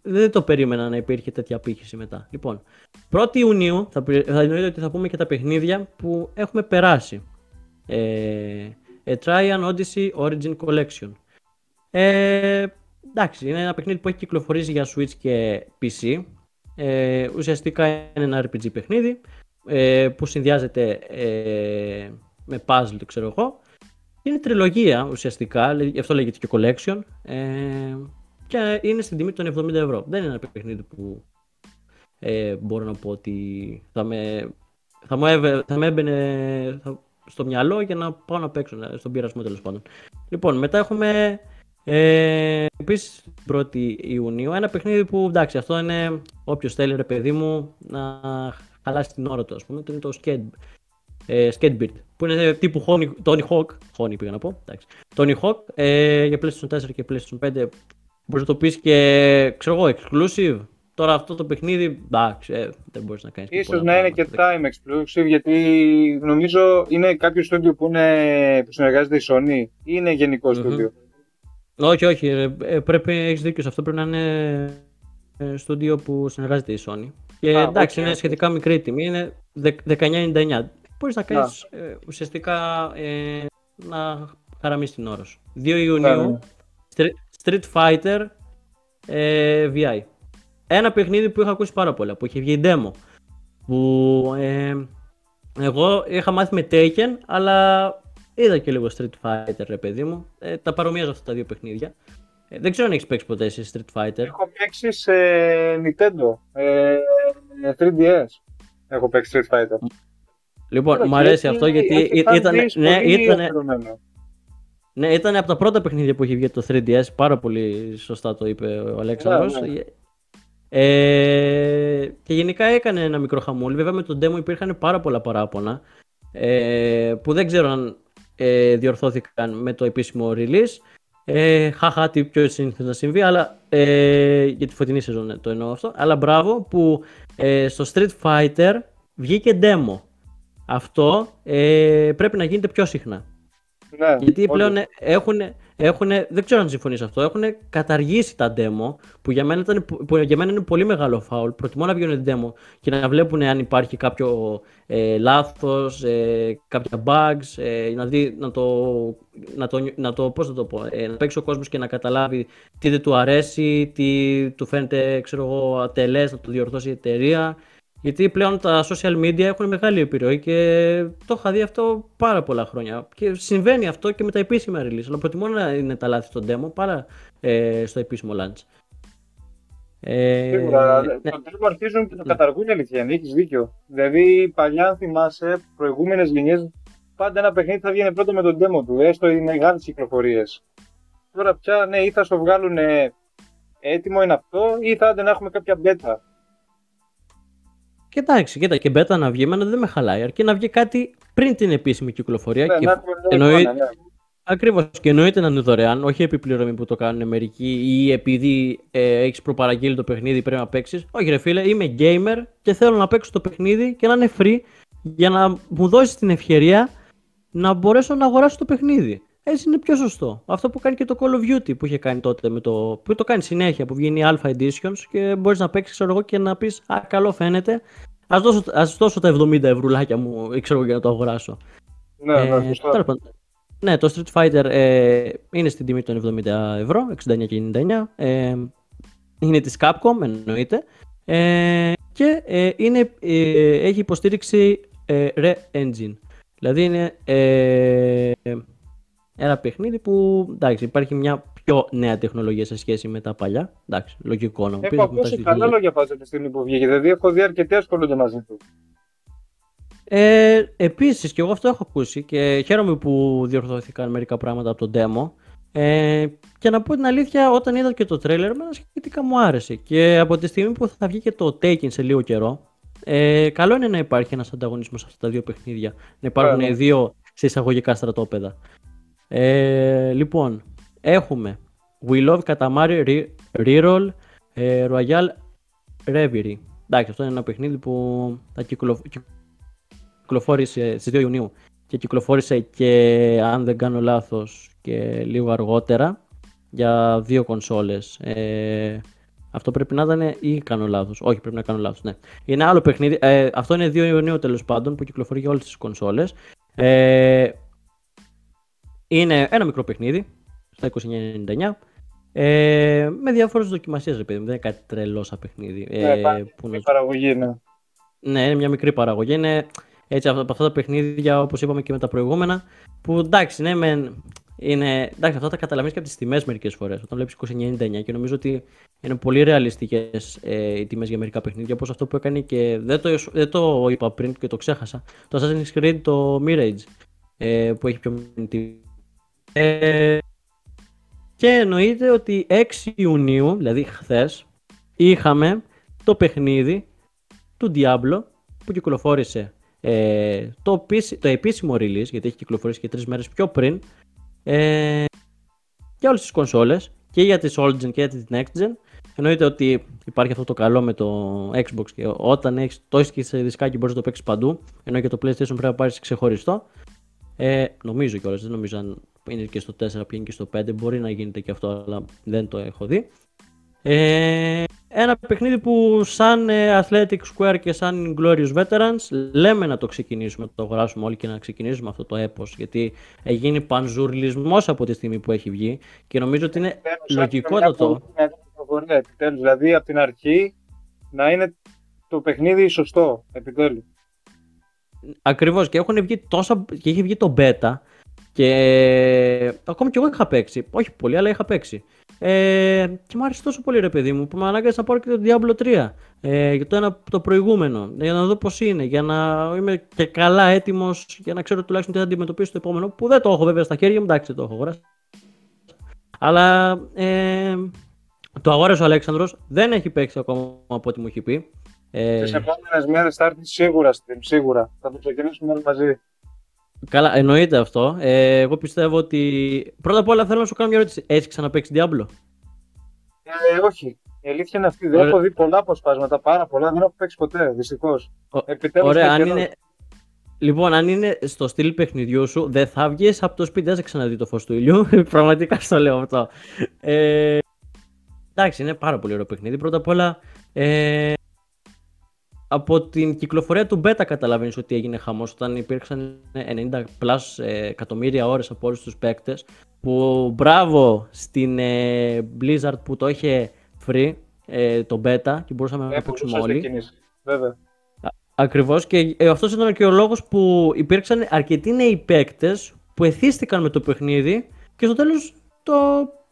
δεν το περίμενα να υπήρχε τέτοια απήχηση μετά. Λοιπόν, 1η Ιουνίου θα, θα εννοείται ότι θα πούμε και τα παιχνίδια που έχουμε περάσει. Ε, A Trian Odyssey Origin Collection. Ε, εντάξει, είναι ένα παιχνίδι που έχει κυκλοφορήσει για Switch και PC. Ε, ουσιαστικά είναι ένα RPG παιχνίδι ε, που συνδυάζεται ε, με puzzle, ξέρω εγώ. Είναι τριλογία ουσιαστικά, γι' αυτό λέγεται και collection. Ε, και είναι στην τιμή των 70 ευρώ. Δεν είναι ένα παιχνίδι που ε, μπορώ να πω ότι θα με, θα μου, θα με έμπαινε στο μυαλό για να πάω να παίξω στον πειρασμό τέλος πάντων. Λοιπόν, μετά έχουμε ε, Επίσης, 1η Ιουνίου, ένα παιχνίδι που εντάξει, αυτό είναι όποιος θέλει ρε παιδί μου να χαλάσει την ώρα του, ας πούμε, το είναι το Skate, ε, Skatebeard, που είναι τύπου Tony Hawk, Honey πήγα να πω, εντάξει, Tony Hawk ε, για PlayStation 4 και PlayStation 5, μπορείς να το πεις και, ξέρω εγώ, exclusive, Τώρα αυτό το παιχνίδι, εντάξει, ε, δεν μπορείς να κάνεις. σω να είναι και time exclusive, γιατί νομίζω είναι κάποιο στούντιο που, που συνεργάζεται η Sony ή είναι γενικό mm-hmm. στούντιο; Όχι, όχι. Ε, πρέπει, έχεις δίκιο σε αυτό. Πρέπει να είναι ε, στούντιο που συνεργάζεται η Sony. Και Α, εντάξει, είναι σχετικά μικρή τιμή. Είναι 19,99. Μπορείς να κάνεις ε, ουσιαστικά ε, να χαραμίσεις την ώρα σου. 2 Ιουνίου, Street Fighter ε, VI. Ένα παιχνίδι που είχα ακούσει πάρα πολλά, που είχε βγει demo. Που ε, εγώ είχα μάθει με Taken, αλλά Είδα και λίγο Street Fighter, ρε παιδί μου. Ε, τα παρομοιάζω αυτά τα δύο παιχνίδια. Ε, δεν ξέρω αν έχεις παίξει ποτέ σε Street Fighter. Έχω παίξει σε Nintendo. Ε, 3DS. Έχω παίξει Street Fighter. Λοιπόν, μου αρέσει αυτό γιατί ήταν. Ναι, ήταν. Ναι, ήταν από τα πρώτα παιχνίδια που είχε βγει το 3DS. Πάρα πολύ σωστά το είπε ο Αλέξανδρος. Ναι, ναι. Ε, και γενικά έκανε ένα μικρό χαμούλι. Βέβαια με τον demo υπήρχαν πάρα πολλά παράπονα. Ε, που δεν ξέρω αν ε, διορθώθηκαν με το επίσημο release. Ε, χαχά, τι πιο συνήθω να συμβεί, αλλά ε, για τη φωτεινή σεζόν το εννοώ αυτό. Αλλά μπράβο που ε, στο Street Fighter βγήκε demo. Αυτό ε, πρέπει να γίνεται πιο συχνά. Ναι, Γιατί πλέον έχουν, έχουν, δεν ξέρω αν συμφωνείς αυτό, έχουν καταργήσει τα demo που για μένα, ήταν, που για μένα είναι πολύ μεγάλο φάουλ. Προτιμώ να βγαίνουν demo και να βλέπουν αν υπάρχει κάποιο ε, λάθος, ε, κάποια bugs, ε, να, δει, να, το, να, το, να το, πώς θα το πω, ε, να παίξει ο κόσμος και να καταλάβει τι δεν του αρέσει, τι του φαίνεται ξέρω εγώ, ατελές, να το διορθώσει η εταιρεία. Γιατί πλέον τα social media έχουν μεγάλη επιρροή και το είχα δει αυτό πάρα πολλά χρόνια. Και συμβαίνει αυτό και με τα επίσημα release. Αλλά προτιμώ να είναι τα λάθη στο demo παρά ε, στο επίσημο launch. Ε, Σίγουρα. Ναι. Το demo αρχίζουν και το καταργούν αλήθεια. Έχεις δίκιο. Δηλαδή, παλιά, αν θυμάσαι, προηγούμενες γενιές, πάντα ένα παιχνίδι θα βγαίνει πρώτο με τον demo του, έστω οι μεγάλες κυκλοφορίες. Τώρα πια, ναι, ή θα σου βγάλουν έτοιμο είναι αυτό, ή θα να έχουμε κάποια beta. Και εντάξει, κοίτα, και μπέτα να βγει, εμένα δεν με χαλάει. Αρκεί να βγει κάτι πριν την επίσημη κυκλοφορία. Ναι, και να εννοεί... ναι. Ακριβώς. Και εννοείται να είναι δωρεάν, όχι επιπληρωμή που το κάνουν μερικοί ή επειδή ε, έχεις προπαραγγείλει το παιχνίδι πρέπει να παίξεις. Όχι, ρε φίλε, είμαι gamer και θέλω να παίξω το παιχνίδι και να είναι free για να μου δώσεις την ευκαιρία να μπορέσω να αγοράσω το παιχνίδι. Έτσι είναι πιο σωστό. Αυτό που κάνει και το Call of Duty που είχε κάνει τότε με το. που το κάνει συνέχεια, που βγαίνει Alpha Editions και μπορείς να παίξεις, ξέρω εγώ, και να πεις Α, καλό φαίνεται. Α δώσω, ας δώσω τα 70 ευρουλάκια μου, ξέρω για να το αγοράσω. Ναι, ναι, ε, σωστά. ναι, το Street Fighter ε, είναι στην τιμή των 70 ευρώ, 69 και 99. Ε, είναι της Capcom, εννοείται. Ε, και ε, είναι, ε, έχει υποστήριξη ε, Re-Engine. Δηλαδή είναι ένα παιχνίδι που εντάξει, υπάρχει μια πιο νέα τεχνολογία σε σχέση με τα παλιά. Εντάξει, λογικό να μου πεις. Έχω ακούσει καλά λόγια πάντω τη στιγμή που βγήκε. Δηλαδή, έχω δει αρκετοί ασχολούνται μαζί του. Ε, Επίσης, και εγώ αυτό έχω ακούσει και χαίρομαι που διορθώθηκαν μερικά πράγματα από το demo. Ε, και να πω την αλήθεια, όταν είδα και το τρέλερ, με σχετικά μου άρεσε. Και από τη στιγμή που θα βγει και το Taken σε λίγο καιρό, ε, καλό είναι να υπάρχει ένας ανταγωνισμός σε αυτά τα δύο παιχνίδια. Να υπάρχουν δύο σε εισαγωγικά στρατόπεδα. Ε, λοιπόν, έχουμε We Love Katamari Reroll ε, Royal Reverie. Εντάξει, αυτό είναι ένα παιχνίδι που θα κυκλο... κυκλοφόρησε στις 2 Ιουνίου και κυκλοφόρησε και αν δεν κάνω λάθος και λίγο αργότερα για δύο κονσόλες. Ε, αυτό πρέπει να ήταν ή κάνω λάθος. Όχι, πρέπει να κάνω λάθος, ναι. Είναι άλλο παιχνίδι. Ε, αυτό είναι 2 Ιουνίου τέλος πάντων που κυκλοφορεί για όλες τις κονσόλες. Ε, είναι ένα μικρό παιχνίδι, στα 29.99, ε, με διάφορες δοκιμασίες, ρε παιδί μου. Δεν είναι κάτι τρελός σαν παιχνίδι. Ναι, ε, που είναι παραγωγή, ναι. Ναι, είναι μια μικρή παραγωγή. Είναι έτσι από αυτά τα παιχνίδια, όπως είπαμε και με τα προηγούμενα, που εντάξει, ναι, με, είναι, εντάξει, αυτά τα καταλαβαίνεις και από τις τιμές μερικές φορές. Όταν βλέπεις 29,99 και νομίζω ότι είναι πολύ ρεαλιστικές ε, οι τιμές για μερικά παιχνίδια. Όπως αυτό που έκανε και δεν το, δεν το είπα πριν και το ξέχασα. Το Assassin's Creed το Mirage ε, που έχει πιο ε, και εννοείται ότι 6 Ιουνίου, δηλαδή χθες, είχαμε το παιχνίδι του Diablo που κυκλοφόρησε ε, το, το επίσημο release, γιατί έχει κυκλοφορήσει και τρεις μέρες πιο πριν, ε, για όλες τις κονσόλες και για τις old gen και για τις next gen. Εννοείται ότι υπάρχει αυτό το καλό με το Xbox και όταν έχεις, το έχεις και σε δισκάκι μπορείς να το παίξεις παντού, ενώ και το PlayStation πρέπει να πάρεις ξεχωριστό. Ε, νομίζω κιόλας, δεν νομίζω αν είναι και στο 4, είναι και στο 5, μπορεί να γίνεται και αυτό, αλλά δεν το έχω δει. Ε, ένα παιχνίδι που σαν ε, Athletic Square και σαν Glorious Veterans λέμε να το ξεκινήσουμε, να το αγοράσουμε όλοι και να ξεκινήσουμε αυτό το έπος γιατί έχει γίνει πανζουρλισμός από τη στιγμή που έχει βγει και νομίζω ότι είναι λογικότατο. Επιτέλους, δηλαδή από την αρχή να είναι το παιχνίδι σωστό, επιτέλους. Ακριβώς και έχουν βγει τόσα και έχει βγει το beta και ακόμα και εγώ είχα παίξει. Όχι πολύ, αλλά είχα παίξει. Ε, και μου άρεσε τόσο πολύ ρε παιδί μου που με ανάγκασες να πάρω και το Diablo 3 ε, για το ένα το προηγούμενο για να δω πως είναι για να είμαι και καλά έτοιμος για να ξέρω τουλάχιστον τι θα αντιμετωπίσω το επόμενο που δεν το έχω βέβαια στα χέρια μου εντάξει δεν το έχω αγοράσει αλλά ε, το αγόρασε ο Αλέξανδρος δεν έχει παίξει ακόμα από ό,τι μου έχει πει ε, Τις επόμενες μέρες θα έρθει σίγουρα stream, σίγουρα θα το ξεκινήσουμε όλοι μαζί Καλά, εννοείται αυτό. Ε, εγώ πιστεύω ότι. Πρώτα απ' όλα θέλω να σου κάνω μια ερώτηση. Έχει ξαναπέξει Diablo; Ε, όχι. Η αλήθεια είναι αυτή. Δεν έχω δει πολλά αποσπάσματα, πάρα πολλά. Δεν έχω παίξει ποτέ, δυστυχώς. Ωραία, αν είναι, Λοιπόν, αν είναι στο στυλ παιχνιδιού σου, δεν θα βγεις από το σπίτι, δεν θα ξαναδεί το φως του ήλιου. Πραγματικά στο λέω αυτό. Ε, εντάξει, είναι πάρα πολύ ωραίο παιχνίδι. Πρώτα απ' όλα, ε, από την κυκλοφορία του Beta καταλαβαίνεις ότι έγινε χαμός όταν υπήρξαν 90 plus ε, εκατομμύρια ώρες από όλους τους παίκτες που μπράβο στην ε, Blizzard που το είχε free ε, το Beta και μπορούσαμε να παίξουμε όλοι. Βέβαια. Ακριβώς και ε, αυτός ήταν και ο λόγος που υπήρξαν αρκετοί νέοι παίκτες που εθίστηκαν με το παιχνίδι και στο τέλος το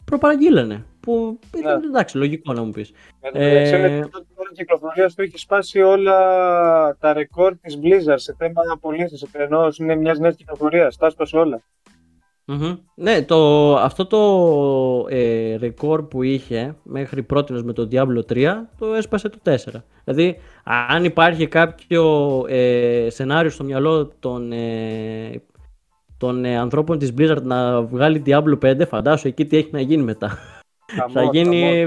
προπαραγγείλανε. Που ήταν ναι. εντάξει, λογικό να μου πεις. Ε, το κυκλοφορίας του έχει σπάσει όλα τα ρεκόρ της Blizzard σε θέμα πωλήσει. Ενώ είναι μιας νέας κυκλοφορίας. Τα σπασε όλα. Mm-hmm. Ναι, το, αυτό το ε, ρεκόρ που είχε μέχρι πρώτη με το Diablo 3 το έσπασε το 4. Δηλαδή, αν υπάρχει κάποιο ε, σενάριο στο μυαλό των, ε, των ε, ανθρώπων της Blizzard να βγάλει Diablo 5, φαντάσου εκεί τι έχει να γίνει μετά. Θα γίνει...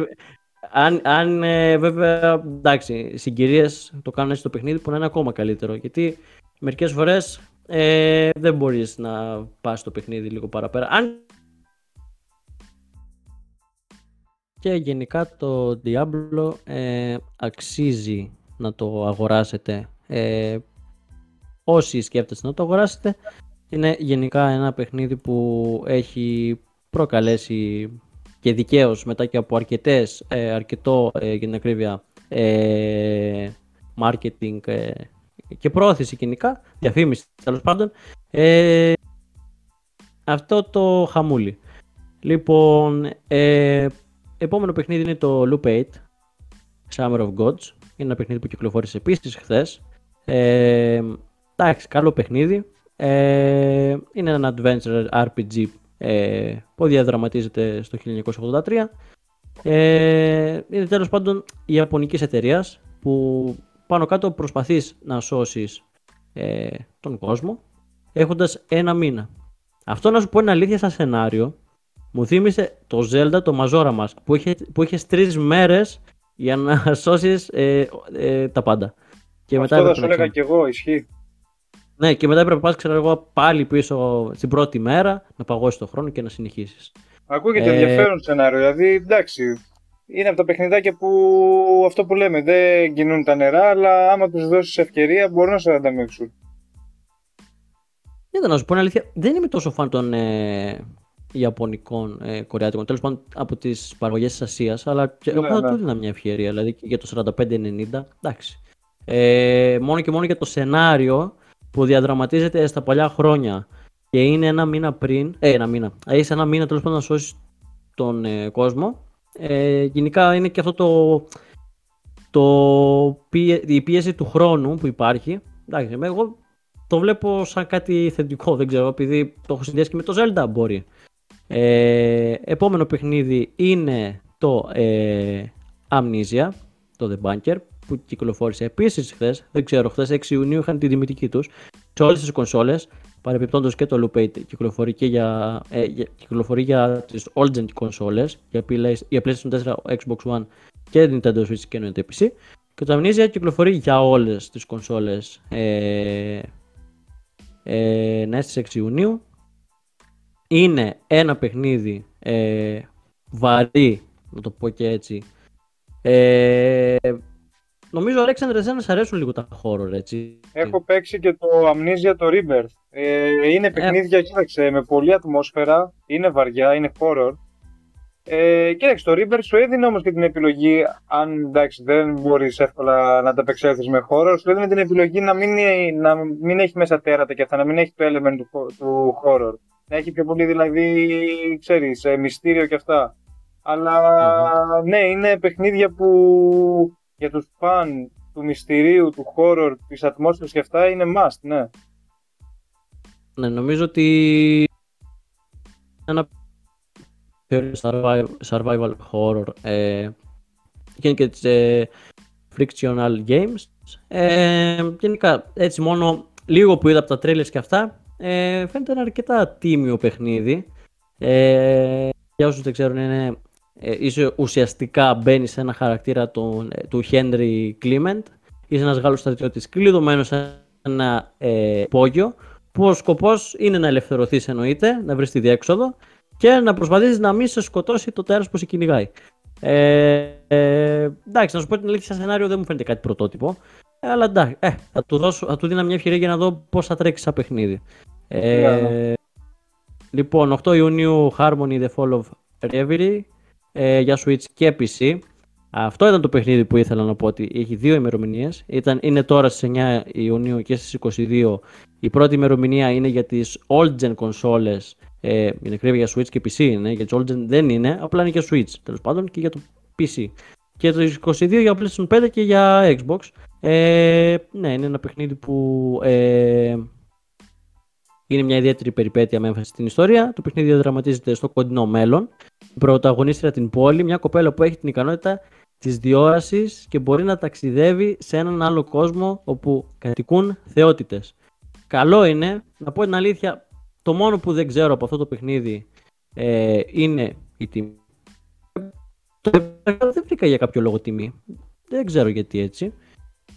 Αν, αν ε, βέβαια, εντάξει, συγκυρίες το κάνουν έτσι το παιχνίδι που να είναι ακόμα καλύτερο. Γιατί μερικές φορές ε, δεν μπορείς να πας το παιχνίδι λίγο παραπέρα. Αν... Και γενικά το Diablo ε, αξίζει να το αγοράσετε. Ε, όσοι σκέφτεστε να το αγοράσετε, είναι γενικά ένα παιχνίδι που έχει προκαλέσει και δικαίως μετά και από αρκετές, ε, αρκετό ε, για την ακρίβεια ε, marketing ε, και πρόθεση κοινικά, διαφήμιση τέλος πάντων, ε, αυτό το χαμούλι. Λοιπόν, ε, επόμενο παιχνίδι είναι το Loop 8, Summer of Gods. Είναι ένα παιχνίδι που κυκλοφόρησε επίσης χθες. Ε, εντάξει, καλό παιχνίδι. Ε, είναι ένα adventure RPG ε, που διαδραματίζεται στο 1983. Ε, είναι τέλος πάντων η Ιαπωνικής εταιρείας που πάνω κάτω προσπαθείς να σώσεις ε, τον κόσμο έχοντας ένα μήνα. Αυτό να σου πω είναι αλήθεια σαν σενάριο μου θύμισε το Zelda, το Majora Mask που είχε, που είχες τρεις μέρες για να σώσεις ε, ε, τα πάντα. Και Αυτό μετά θα σου έλεγα και εγώ, ισχύει. Ναι, και μετά έπρεπε να πας, ξέρω εγώ, πάλι πίσω στην πρώτη μέρα, να παγώσεις το χρόνο και να συνεχίσεις. Ακούγεται ε... ενδιαφέρον σενάριο, δηλαδή εντάξει, είναι από τα παιχνιδάκια που αυτό που λέμε, δεν κινούν τα νερά, αλλά άμα τους δώσεις ευκαιρία μπορούν να σε ανταμείξουν. Δεν να σου πω την αλήθεια, δεν είμαι τόσο φαν των ε, Ιαπωνικών ε, Κορεάτικων, τέλος πάντων από τις παραγωγές της Ασίας, αλλά και εγώ θα ναι. του μια ευκαιρία, δηλαδή για το 45-90, εντάξει. Ε, μόνο και μόνο για το σενάριο που διαδραματίζεται στα παλιά χρόνια και είναι ένα μήνα πριν, ε, ένα μήνα, έχει ένα μήνα τέλος πάντων να σώσεις τον ε, κόσμο. Ε, γενικά είναι και αυτό το, το, η πίεση του χρόνου που υπάρχει. Εντάξει, εγώ το βλέπω σαν κάτι θετικό, δεν ξέρω, επειδή το έχω συνδυάσει και με το Zelda μπορεί. Ε, επόμενο παιχνίδι είναι το ε, Amnesia, το The Bunker, που κυκλοφόρησε επίσης χθες. Δεν ξέρω, χθες 6 Ιουνίου είχαν τη δημητική τους σε όλες τις κονσόλες. Παρεμπιπτόντως και το Loop 8 κυκλοφορεί, και για, ε, για, κυκλοφορεί για τις old gen κονσόλες, για, για PlayStation 4, Xbox One και Nintendo Switch και εννοείται PC. Και το Amnesia κυκλοφορεί για όλες τις κονσόλες ε, ε, ναι, στις 6 Ιουνίου. Είναι ένα παιχνίδι ε, βαρύ, να το πω και έτσι, ε, Νομίζω, Αλέξανδρε, δεν σα αρέσουν λίγο τα horror, έτσι. Έχω παίξει και το Amnesia το Rebirth. Ε, είναι παιχνίδια, ε... κοίταξε, με πολλή ατμόσφαιρα, είναι βαριά, είναι horror. Ε, κοίταξε, το Rebirth σου έδινε όμως και την επιλογή, αν εντάξει, δεν μπορείς εύκολα να τα απεξέλθει με horror, σου έδινε την επιλογή να μην, να μην έχει μέσα τέρατα και αυτά, να μην έχει το element του, του horror. Να έχει πιο πολύ δηλαδή, ξέρεις, ε, μυστήριο και αυτά. Αλλά ναι, είναι παιχνίδια που για τους φαν του μυστηρίου, του horror, της ατμόσφαιρας και αυτά είναι must, ναι. Ναι, νομίζω ότι ένα survival, survival horror ε, και τις ε, frictional games. Ε, γενικά, έτσι μόνο λίγο που είδα από τα trailers και αυτά, ε, φαίνεται ένα αρκετά τίμιο παιχνίδι. Ε, για όσους δεν ξέρουν, είναι, ε, είσαι ουσιαστικά μπαίνεις σε ένα χαρακτήρα του, ε, του Henry Clement. Είσαι ένας Γάλλος στρατιώτης κλειδωμένος σε ένα ε, υπόγειο που ο σκοπός είναι να ελευθερωθείς εννοείται, να βρεις τη διέξοδο και να προσπαθήσεις να μην σε σκοτώσει το τέρας που σε κυνηγάει. Ε, ε, εντάξει, να σου πω την αλήθεια, σενάριο δεν μου φαίνεται κάτι πρωτότυπο. Ε, αλλά εντάξει, ε, θα, του δώσω, θα του δίνω μια ευκαιρία για να δω πώς θα τρέξει σαν παιχνίδι. Ε, Λοιπόν, 8 Ιουνίου Harmony The Fall of Reverie ε, για Switch και PC. Αυτό ήταν το παιχνίδι που ήθελα να πω ότι έχει δύο ημερομηνίες. Είναι τώρα στις 9 Ιουνίου και στις 22. Η πρώτη ημερομηνία είναι για τις old gen consoles. Ε, είναι κρύβει για Switch και PC είναι. Για τις old gen δεν είναι, απλά είναι για Switch τέλος πάντων και για το PC. Και το 22 για PlayStation 5 και για Xbox. Ε, ναι, είναι ένα παιχνίδι που ε, είναι μια ιδιαίτερη περιπέτεια με έμφαση στην ιστορία. Το παιχνίδι διαδραματίζεται στο κοντινό μέλλον. Η πρωταγωνίστρια την πόλη, μια κοπέλα που έχει την ικανότητα της διόρασης και μπορεί να ταξιδεύει σε έναν άλλο κόσμο όπου κατοικούν θεότητες. Καλό είναι, να πω την αλήθεια, το μόνο που δεν ξέρω από αυτό το παιχνίδι ε, είναι η τιμή. Δεν βρήκα για κάποιο λόγο τιμή. Δεν ξέρω γιατί έτσι.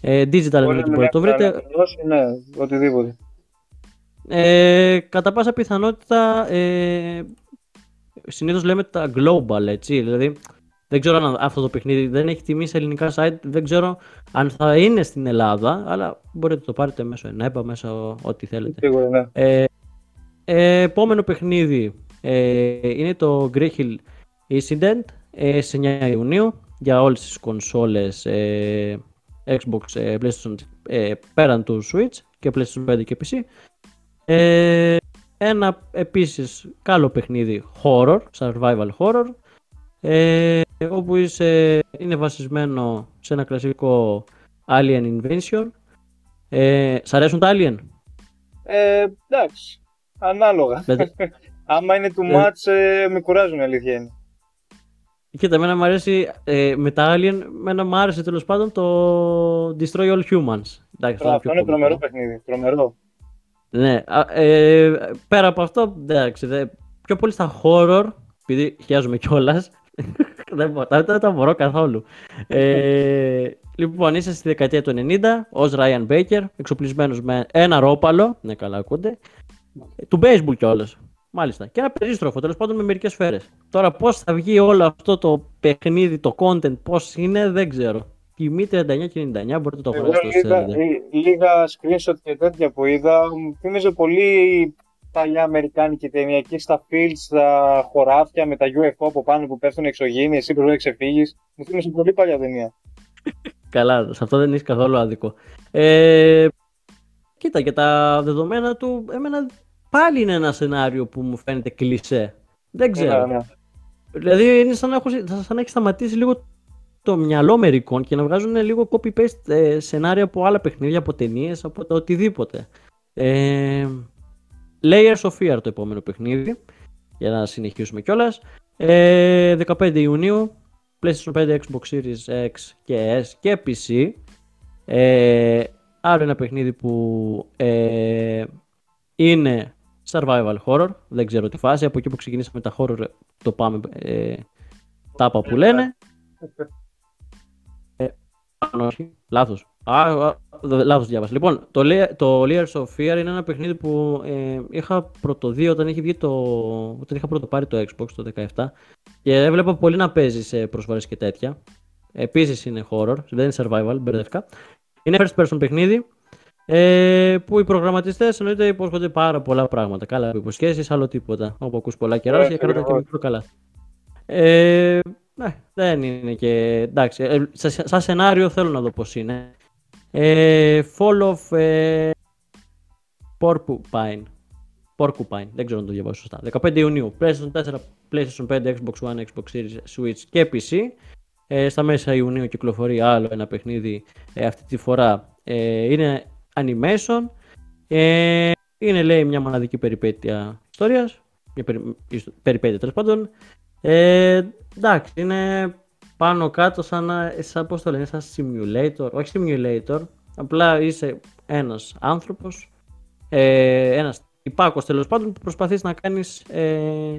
Ε, digital είναι ότι μπορείτε να το βρείτε; Ναι, οτιδήποτε. Ε, κατά πάσα πιθανότητα ε, συνήθως λέμε τα global έτσι, δηλαδή δεν ξέρω αν αυτό το παιχνίδι δεν έχει τιμή σε ελληνικά site, δεν ξέρω αν θα είναι στην Ελλάδα, αλλά μπορείτε να το πάρετε μέσω ενέπα, μέσω ό,τι θέλετε. Σίγουρα, ναι. Ε, ε, επόμενο παιχνίδι ε, είναι το Grey Hill Incident ε, σε 9 Ιουνίου για όλες τις κονσόλες ε, Xbox, ε, PlayStation ε, πέραν του Switch και PlayStation 5 και PC. Ε, ένα επίσης καλό παιχνίδι horror, survival horror, ε, όπου είσαι, είναι βασισμένο σε ένα κλασικό Alien Invention. Ε, σ' αρέσουν τα Alien? Ε, εντάξει, ανάλογα. Άμα είναι του match, ε, με κουράζουν αλήθεια είναι. Κοίτα, εμένα μου αρέσει ε, με τα Alien, εμένα μου άρεσε τέλος πάντων το Destroy All Humans. Εντάξει, αυτό είναι τρομερό παιχνίδι, τρομερό. Ναι, ε, πέρα από αυτό, εντάξει, δε, πιο πολύ στα horror, επειδή χιάζομαι κιόλας. δεν, δεν τα μπορώ καθόλου. Ε, λοιπόν, είσαι στη δεκαετία του 90 ως Ryan Baker, εξοπλισμένος με ένα ρόπαλο. Ναι, καλά ακούτε. Του baseball κιόλας. Μάλιστα. Και ένα περίστροφο, τέλος πάντων με μερικές σφαίρες. Τώρα, πώς θα βγει όλο αυτό το παιχνίδι, το content, πώς είναι, δεν ξέρω. Τιμή 39 και 99 μπορείτε να το αγοράσετε στο λίγα, λίγα screenshot και τέτοια που είδα μου θύμιζε πολύ παλιά αμερικάνικη ταινία εκεί στα fields, στα χωράφια με τα UFO από πάνω που πέφτουν εξωγήινοι, εσύ πρέπει να ξεφύγεις. Μου θύμιζε πολύ παλιά ταινία. Καλά, σε αυτό δεν είσαι καθόλου άδικο. Ε, κοίτα, και τα δεδομένα του, εμένα πάλι είναι ένα σενάριο που μου φαίνεται κλισέ. Δεν ξέρω. Ναι, ναι. Δηλαδή είναι σαν να, έχω, σαν να έχεις σταματήσει λίγο το μυαλό μερικών και να βγάζουν λίγο copy-paste ε, σενάρια από άλλα παιχνίδια, από ταινίες, από το οτιδήποτε. Ε, Layers of Fear το επόμενο παιχνίδι, για να συνεχίσουμε κιόλας. Ε, 15 Ιουνίου, PlayStation 5, Xbox Series X και S και PC. Ε, άλλο ένα παιχνίδι που ε, είναι survival horror, δεν ξέρω τι φάση, από εκεί που ξεκινήσαμε τα horror το πάμε ε, τάπα που λένε. όχι, λάθος. Α, λάθος διάβασα. Λοιπόν, το, το Layers of Fear είναι ένα παιχνίδι που ε, είχα πρωτοδεί όταν, είχε βγει το, όταν είχα πρώτο πάρει το Xbox το 17 και έβλεπα πολύ να παίζει σε προσφορές και τέτοια. Επίσης είναι horror, δεν είναι survival, μπερδεύκα. Είναι first person παιχνίδι ε, που οι προγραμματιστές εννοείται υπόσχονται πάρα πολλά πράγματα. Καλά, υποσχέσεις, άλλο τίποτα. Όπου ακούς πολλά καιρά και κράτα και μικρό καλά. Ε, ναι, δεν είναι και. Εντάξει, ε, σαν σενάριο θέλω να δω πώς είναι. Ε, Fall of ε, Porcupine. Porcupine, δεν ξέρω να το διαβάσω σωστά. 15 Ιουνίου. PlayStation 4, PlayStation 5, Xbox One, Xbox Series, Switch και PC. Ε, στα μέσα Ιουνίου κυκλοφορεί άλλο ένα παιχνίδι. Ε, αυτή τη φορά ε, είναι animation. Ε, είναι λέει μια μοναδική περιπέτεια ιστορίας. Μια περι, περιπέτεια τέλος πάντων. Ε, εντάξει, είναι πάνω κάτω σαν, σαν πώς το λένε, σαν simulator, όχι simulator, απλά είσαι ένας άνθρωπος, ε, ένας υπάκος τέλος πάντων που προσπαθείς να κάνεις ε,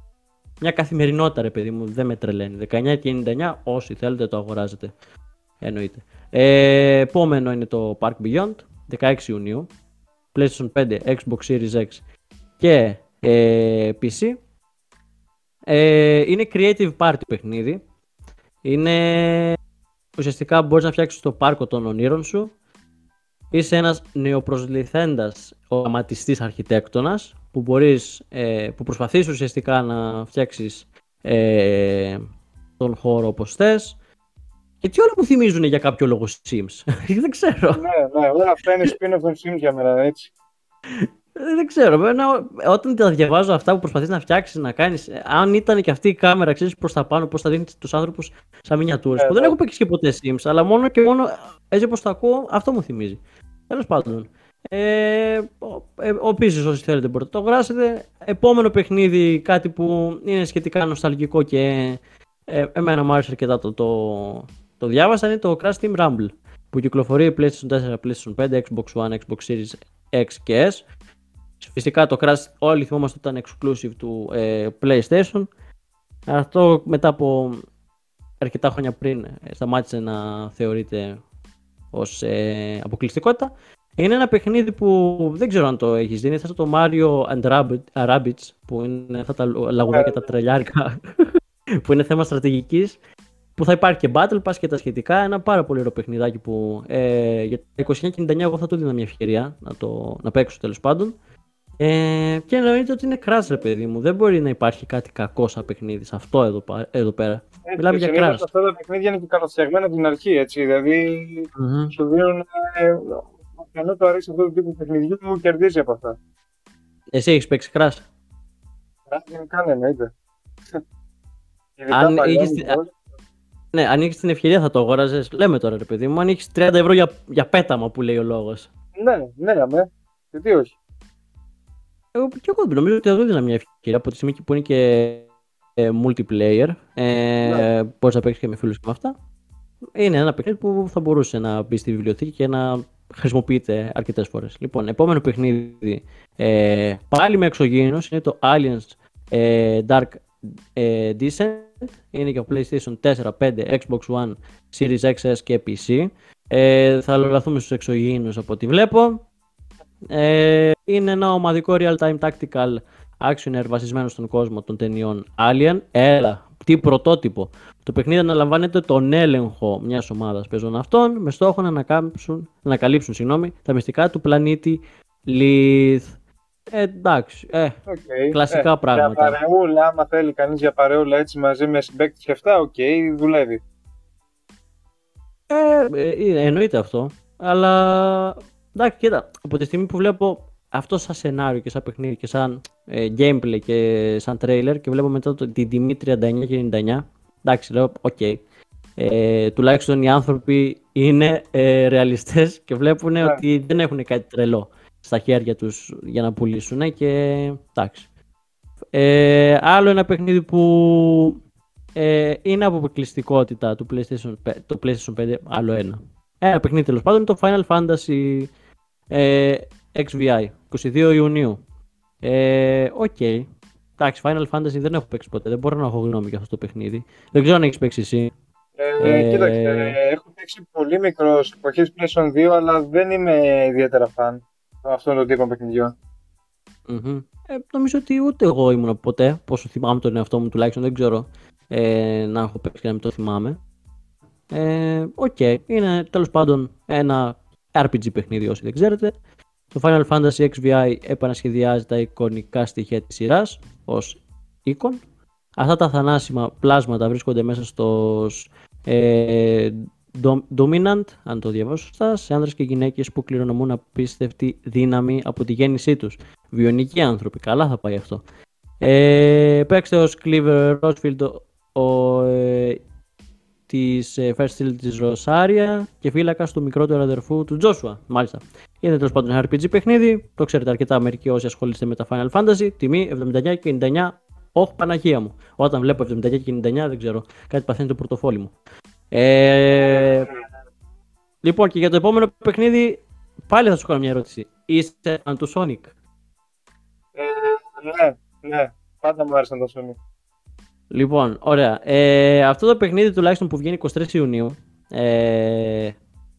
μια καθημερινότητα ρε παιδί μου, δεν με τρελαίνει. 19 και 99 όσοι θέλετε το αγοράζετε. Εννοείται. Ε, επόμενο είναι το Park Beyond, 16 Ιουνίου. PlayStation 5, Xbox Series X και ε, PC. Ε, είναι creative party παιχνίδι. Είναι ουσιαστικά μπορείς να φτιάξεις το πάρκο των ονείρων σου. Είσαι ένας νεοπροσληθέντας οραματιστής αρχιτέκτονας που, μπορείς, ε, που προσπαθείς ουσιαστικά να φτιάξεις ε, τον χώρο όπως θες. τι όλα μου θυμίζουν για κάποιο λόγο Sims. Δεν ξέρω. Ναι, ναι, όλα αυτά είναι spin-off των Sims για μένα, έτσι. Ε, δεν ξέρω. Εμένα, όταν τα διαβάζω αυτά που προσπαθείς να φτιάξεις, να κάνεις. Αν ήταν και αυτή η κάμερα, ξέρεις προς τα πάνω, πώς θα δίνει τους άνθρωπους σαν μινιατούρες. που δεν έχω παίξει και ποτέ Sims, αλλά μόνο και μόνο έτσι όπως το ακούω, αυτό μου θυμίζει. Τέλος πάντων. Ε, Επίση, όσοι θέλετε μπορείτε να το γράψετε. Επόμενο παιχνίδι, κάτι που είναι σχετικά νοσταλγικό και ε, εμένα μου άρεσε αρκετά το, το, το διάβασα, είναι το Crash Team Rumble που κυκλοφορεί PlayStation 4, PlayStation 5, Xbox One, Xbox Series X και S Φυσικά το Crash όλοι θυμόμαστε ότι ήταν exclusive του ε, PlayStation. Αυτό μετά από αρκετά χρόνια πριν ε, σταμάτησε να θεωρείται ως ε, αποκλειστικότητα. Είναι ένα παιχνίδι που δεν ξέρω αν το έχεις δει. Είναι αυτό το Mario and Rabbids που είναι αυτά τα λαγουδάκια τα τρελιάρικα που είναι θέμα στρατηγικής που θα υπάρχει και Battle Pass και τα σχετικά. Ένα πάρα πολύ ωραίο παιχνιδάκι που ε, για τα 29 εγώ θα του δίνω μια ευκαιρία να, το, να παίξω τέλος πάντων. Ε, και εννοείται ότι είναι crash, ρε παιδί μου. Δεν μπορεί να υπάρχει κάτι κακό σαν παιχνίδι σε αυτό εδώ, εδώ πέρα. Έτσι, Μιλάμε για crash. Αυτά τα παιχνίδια είναι και καλοφτιαγμένα από την αρχή, έτσι. Δηλαδή, mm-hmm. σου δίνουν. Ε, ενώ το αρέσει αυτό το τύπο παιχνιδιού, μου κερδίζει από αυτά. Εσύ έχεις παίξει crash. Crash δεν κάνει, εννοείται. Αν είχες, ναι, αν είχες την ευκαιρία θα το αγόραζες. Λέμε τώρα, ρε παιδί μου, αν έχει 30 ευρώ για, για πέταμα που λέει ο λόγος. Ναι, ναι, ναι. Γιατί όχι. Εγώ, και εγώ νομίζω ότι θα έδινα μια ευκαιρία από τη στιγμή που είναι και ε, multiplayer. Ε, ναι. Μπορείς να παίξεις και με φίλους και με αυτά. Είναι ένα παιχνίδι που θα μπορούσε να μπει στη βιβλιοθήκη και να χρησιμοποιείται αρκετές φορές. Λοιπόν, επόμενο παιχνίδι ε, πάλι με εξωγήινος είναι το Aliens ε, Dark ε, Descent. Είναι για PlayStation 4, 5, Xbox One, Series XS και PC. Ε, θα λογαθούμε στους εξωγήινους από ό,τι βλέπω. Ε, είναι ένα ομαδικό real-time tactical actioner βασισμένο στον κόσμο των ταινιών Alien. Έλα, τι πρωτότυπο. Το παιχνίδι αναλαμβάνετε τον έλεγχο μιας ομάδας πεζοναυτών με στόχο να ανακαλύψουν, να ανακαλύψουν συγγνώμη, τα μυστικά του πλανήτη Lethe. Ε, εντάξει, ε, okay. κλασικά ε, πράγματα. Για παρεούλα, άμα θέλει κανείς για παρεούλα έτσι μαζί με συμπαίκτη και αυτά, OK, okay, δουλεύει. Ε, ε, εννοείται αυτό. Αλλά Εντάξει, κοίτα, από τη στιγμή που βλέπω αυτό σαν σενάριο και σαν παιχνίδι και σαν ε, gameplay και σαν trailer και βλέπω μετά το, την τιμή 39 και 99, εντάξει, λέω, OK. Okay. Ε, τουλάχιστον οι άνθρωποι είναι ε, ρεαλιστές και βλέπουν yeah. Ναι. ότι δεν έχουν κάτι τρελό στα χέρια τους για να πουλήσουν και εντάξει. Ε, άλλο ένα παιχνίδι που ε, είναι από αποκλειστικότητα του PlayStation, το PlayStation 5, άλλο ένα. Ένα παιχνίδι τέλος πάντων είναι το Final Fantasy ε, XVI, 22 Ιουνίου. Ε, OK. Okay. Εντάξει, Final Fantasy δεν έχω παίξει ποτέ. Δεν μπορώ να έχω γνώμη για αυτό το παιχνίδι. Δεν ξέρω αν έχεις παίξει εσύ. Ε, ε, κοίταξε, έχω παίξει πολύ μικρός εποχή PlayStation 2, αλλά δεν είμαι ιδιαίτερα φαν αυτών των τύπων παιχνιδιών. Mm-hmm. Ε, νομίζω ότι ούτε εγώ ήμουν ποτέ, πόσο θυμάμαι τον εαυτό μου τουλάχιστον, δεν ξέρω ε, να έχω παίξει και να μην το θυμάμαι. Ε, OK, okay. είναι τέλος πάντων ένα RPG παιχνίδι όσοι δεν ξέρετε. Το Final Fantasy XVI επανασχεδιάζει τα εικονικά στοιχεία της σειράς ως Eikon. Αυτά τα θανάσιμα πλάσματα βρίσκονται μέσα στο ε, Dominant, αν το διαβάσω σωστά, σε άνδρες και γυναίκες που κληρονομούν απίστευτη δύναμη από τη γέννησή τους. Βιονικοί άνθρωποι, καλά θα πάει αυτό. Ε, παίξτε ως Cleaver Rosefield ο, ε, της ε, First Steel της Ροσάρια και φύλακα του μικρότερου αδερφού του Τζόσουα. Μάλιστα. Είναι τέλος πάντων ένα RPG παιχνίδι. Το ξέρετε αρκετά μερικοί όσοι ασχολείστε με τα Final Fantasy. Τιμή 79 και 99. Όχι, Παναγία μου. Όταν βλέπω 79 και 99, δεν ξέρω. Κάτι παθαίνει το πορτοφόλι μου. Ε... Λοιπόν, και για το επόμενο παιχνίδι, πάλι θα σου κάνω μια ερώτηση. Είστε Sonic. Ε, Ναι, ναι. Πάντα μου άρεσαν τα Sonic. Λοιπόν, ωραία. Ε, αυτό το παιχνίδι τουλάχιστον που βγαίνει 23 Ιουνίου, ε,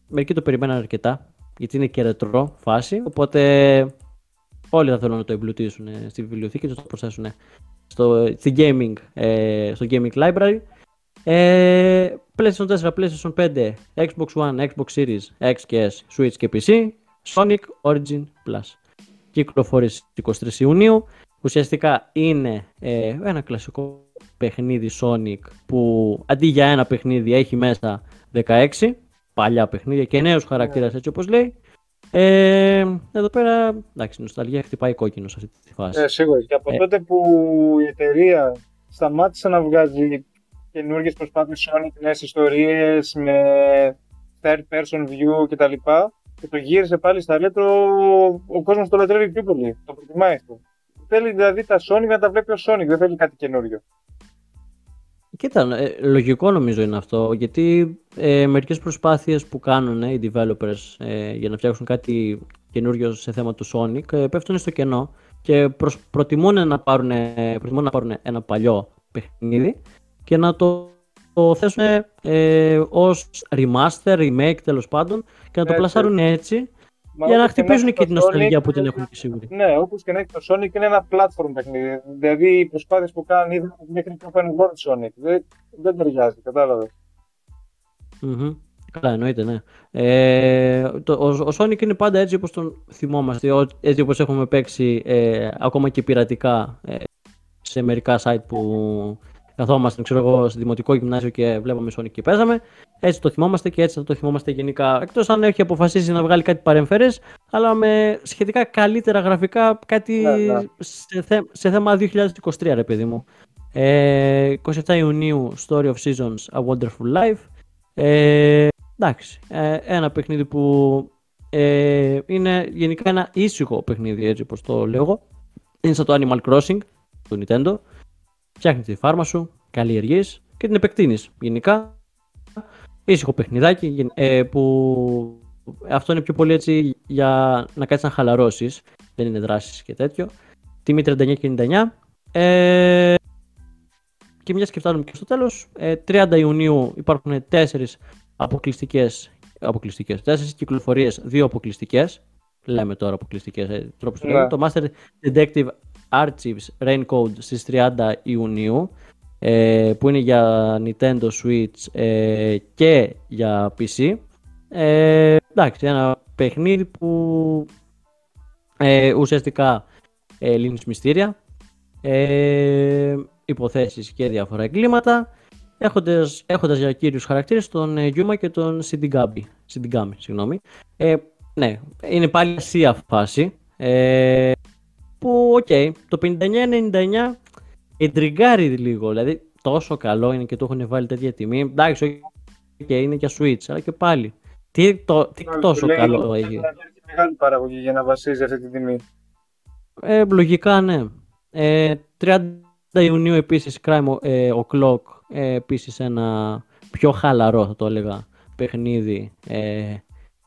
μερικοί το περιμέναν αρκετά, γιατί είναι και ρετρό φάση, οπότε όλοι θα θέλουν να το εμπλουτίσουν ε, στη βιβλιοθήκη και να το προσθέσουν στο, στη gaming, ε, στο gaming library. Ε, PlayStation 4, PlayStation 5, Xbox One, Xbox Series, X και S, Switch και PC, Sonic Origin Plus. Κυκλοφόρησε 23 Ιουνίου. Ουσιαστικά είναι ε, ένα κλασικό παιχνίδι Sonic που αντί για ένα παιχνίδι έχει μέσα 16 παλιά παιχνίδια και νέους χαρακτήρες έτσι όπως λέει. Ε, εδώ πέρα, εντάξει, η νοσταλγία χτυπάει κόκκινο σε αυτή τη φάση. Ε, σίγουρα. Και από Ε. τότε που η εταιρεία σταμάτησε να βγάζει καινούργιες προσπάθειες Sonic, νέες ιστορίες με third person view κτλ. Και το γύρισε πάλι στα retro, ο κόσμος το λατρεύει πιο πολύ. Το προτιμάει αυτό. Θέλει δηλαδή τα Sonic να τα βλέπει ο Sonic, δεν θέλει κάτι καινούριο. Κοίτα, ε, λογικό νομίζω είναι αυτό, γιατί ε, μερικές προσπάθειες που κάνουν ε, οι developers ε, για να φτιάξουν κάτι καινούριο σε θέμα του Sonic ε, πέφτουν στο κενό και προσ- προτιμούν να πάρουν, ε, προτιμούν να πάρουν ένα παλιό παιχνίδι και να το, το θέσουν ε, ως remaster, remake τέλος πάντων και να το Έτσι. πλασάρουν έτσι Μα για να όπως και χτυπήσουν έχει και το την νοσταλγία Sonic, που την έχουν και σίγουροι. Ναι, όπως και να έχει το Sonic είναι ένα platform παιχνίδι. Δηλαδή οι προσπάθειες που κάνει είδα μέχρι το open world Sonic. Δεν, δεν ταιριάζει, κατάλαβες. Μμμ. Καλά, εννοείται, ναι. Ε, το, ο, ο Sonic είναι πάντα έτσι όπως τον θυμόμαστε, ο- έτσι όπως έχουμε παίξει ε, ακόμα και πειρατικά ε, σε μερικά site που καθόμασταν, ξέρω εγώ, στο δημοτικό γυμνάσιο και βλέπαμε Sonic και παίζαμε. Έτσι το θυμόμαστε και έτσι θα το θυμόμαστε γενικά. Εκτός αν έχει αποφασίσει να βγάλει κάτι παρεμφερές, αλλά με σχετικά καλύτερα γραφικά, κάτι Ναι, ναι. Σε, θε- σε θέμα 2023, ρε παιδί μου. Ε, 27 Ιουνίου, Story of Seasons, A Wonderful Life. Ε, εντάξει, ε, ένα παιχνίδι που ε, είναι γενικά ένα ήσυχο παιχνίδι, έτσι όπως το λέω. Είναι σαν το Animal Crossing του Nintendo. Φτιάχνεις τη φάρμα σου, καλλιεργείς και την επεκτείνεις γενικά. Ήσυχο παιχνιδάκι γεν- ε, που αυτό είναι πιο πολύ έτσι για να κάτσεις να χαλαρώσεις. Δεν είναι δράσεις και τέτοιο. Τιμή 39 και 99. Ε, και μια και φτάνουμε και στο τέλος, ε, 30 Ιουνίου υπάρχουν τέσσερις αποκλειστικές, αποκλειστικές τέσσερις κυκλοφορίες, δύο αποκλειστικές. Λέμε τώρα αποκλειστικές, ε, τρόπους το Ναι. λέμε. Το Master Detective Archives Raincode στις 30 Ιουνίου, ε, που είναι για Nintendo Switch ε, και για PC. Ε, εντάξει, ένα παιχνίδι που ε, ουσιαστικά ε, λύνεις μυστήρια, ε, υποθέσεις και διάφορα εγκλήματα, έχοντας, έχοντας για κύριους χαρακτήρες τον ε, Yuma και τον Shinigami. Shinigami, συγγνώμη. Ε, ναι, είναι πάλι ασία φάση, ε, που, οκ, το 59-99 ιντριγκάρει λίγο, δηλαδή τόσο καλό είναι και το έχουν βάλει τέτοια τιμή. Εντάξει, οκ, είναι για Switch, αλλά και πάλι. Τι, το, τι τόσο Λέει, καλό είναι έχει. μεγάλη παραγωγή για να βασίζει αυτή τη τιμή. Ε, λογικά ναι. Ε, 30 Ιουνίου επίσης Crime ε, O'Clock, ε, επίσης ένα πιο χαλαρό θα το έλεγα παιχνίδι ε,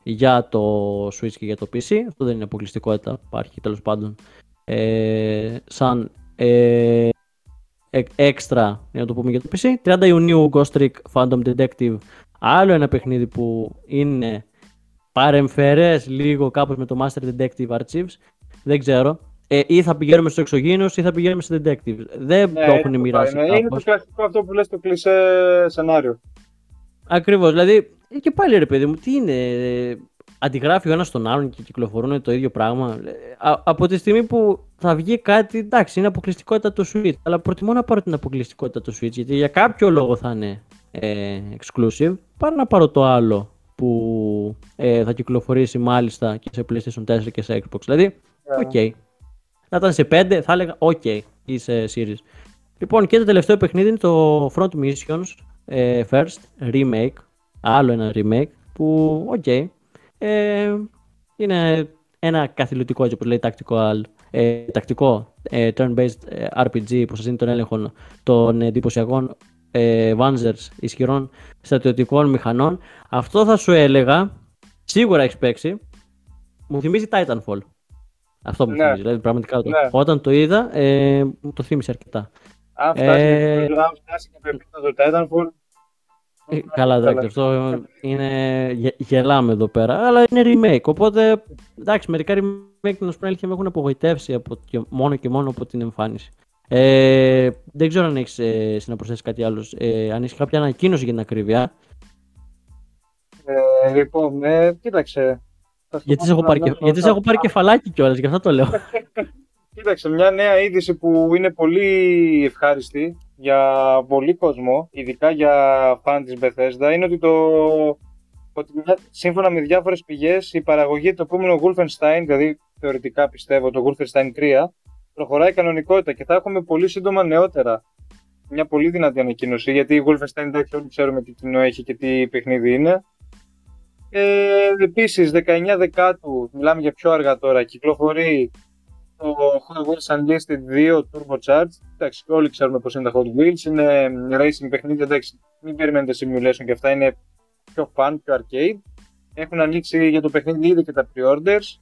για το Switch και για το PC. Αυτό δεν είναι αποκλειστικότητα, υπάρχει τέλος πάντων ε, σαν ε, ε, έξτρα για να το πούμε για το PC. 30 Ιουνίου Ghost Trick Phantom Detective, άλλο ένα παιχνίδι που είναι παρεμφερές λίγο κάπως με το Master Detective Archives. Δεν ξέρω. Ε, ή θα πηγαίνουμε στο εξωγήινος ή θα πηγαίνουμε στο detective. Δεν το έχουν είναι μοιράσει Ναι, είναι το κάπως. κλασικό αυτό που λες το κλισέ σενάριο. Ακριβώς. Δηλαδή, ε, και πάλι ρε παιδί μου, τι είναι. Ε, Αντιγράφει ο ένας τον άλλον και κυκλοφορούν το ίδιο πράγμα. Ε, α- από τη στιγμή που θα βγει κάτι, εντάξει, είναι αποκλειστικότητα του Switch. Αλλά προτιμώ να πάρω την αποκλειστικότητα του Switch γιατί για κάποιο λόγο θα είναι ε, exclusive. Παρά να πάρω το άλλο που ε, θα κυκλοφορήσει μάλιστα και σε PlayStation 4 και σε Xbox. Δηλαδή, οκ. Να ήταν σε 5, θα έλεγα οκ, ή σε series. Λοιπόν, και το τελευταίο παιχνίδι είναι το Front Mission ε, First Remake. Άλλο ένα remake που, οκ, ε, είναι ένα καθηλωτικό, έτσι όπως λέει, τακτικό, ε, τακτικό ε, turn-based ε, RPG που σας δίνει τον έλεγχο των εντυπωσιακών ε, Vanzers ισχυρών στρατιωτικών μηχανών. Αυτό θα σου έλεγα, σίγουρα έχεις παίξει, μου θυμίζει Titanfall. Αυτό μου Ναι. θυμίζει. Δηλαδή, πραγματικά το- Ναι. όταν το είδα, ε, μου το θύμισε αρκετά. Αν φτάσει, Ε, αν φτάσει και το επίπεδο Titanfall, Ε, καλά, εντάξει, αυτό είναι. γε- Γελάμε εδώ πέρα, αλλά είναι remake. Οπότε, εντάξει, μερικά remake να σου πω αλήθεια με έχουν απογοητεύσει από, και, μόνο και μόνο από την εμφάνιση. Ε, δεν ξέρω αν έχεις ε, να προσθέσει κάτι άλλος. Ε, αν έχεις κάποια ανακοίνωση για την ακρίβεια. ε, λοιπόν, ε, κοίταξε. Θα σου Γιατί πω σε έχω να πάρει, βγάλω και, γιατί σε τα- έχω πάρει κεφαλάκι κιόλας, γι' αυτό το λέω. Κοίταξε, μια νέα είδηση που είναι πολύ ευχάριστη για πολύ κόσμο, ειδικά για φαν της Bethesda, είναι ότι, το, ότι μια- σύμφωνα με διάφορες πηγές η παραγωγή του επόμενου Wolfenstein, δηλαδή θεωρητικά πιστεύω το Wolfenstein 3, προχωράει κανονικότητα και θα έχουμε πολύ σύντομα νεότερα. Μια πολύ δυνατή ανακοίνωση, γιατί η Wolfenstein εντάξει όλοι ξέρουμε τι κοινό έχει και τι παιχνίδι είναι. Ε, επίσης, 19 Δεκάτου, μιλάμε για πιο αργά τώρα, κυκλοφορεί το Hot Wheels Unleashed 2 Turbocharged. Εντάξει, όλοι ξέρουμε πώς είναι τα Hot Wheels. Είναι racing παιχνίδια, εντάξει, μην περιμένετε simulation και αυτά, είναι πιο fun, πιο arcade. Έχουν ανοίξει για το παιχνίδι ήδη και τα pre-orders.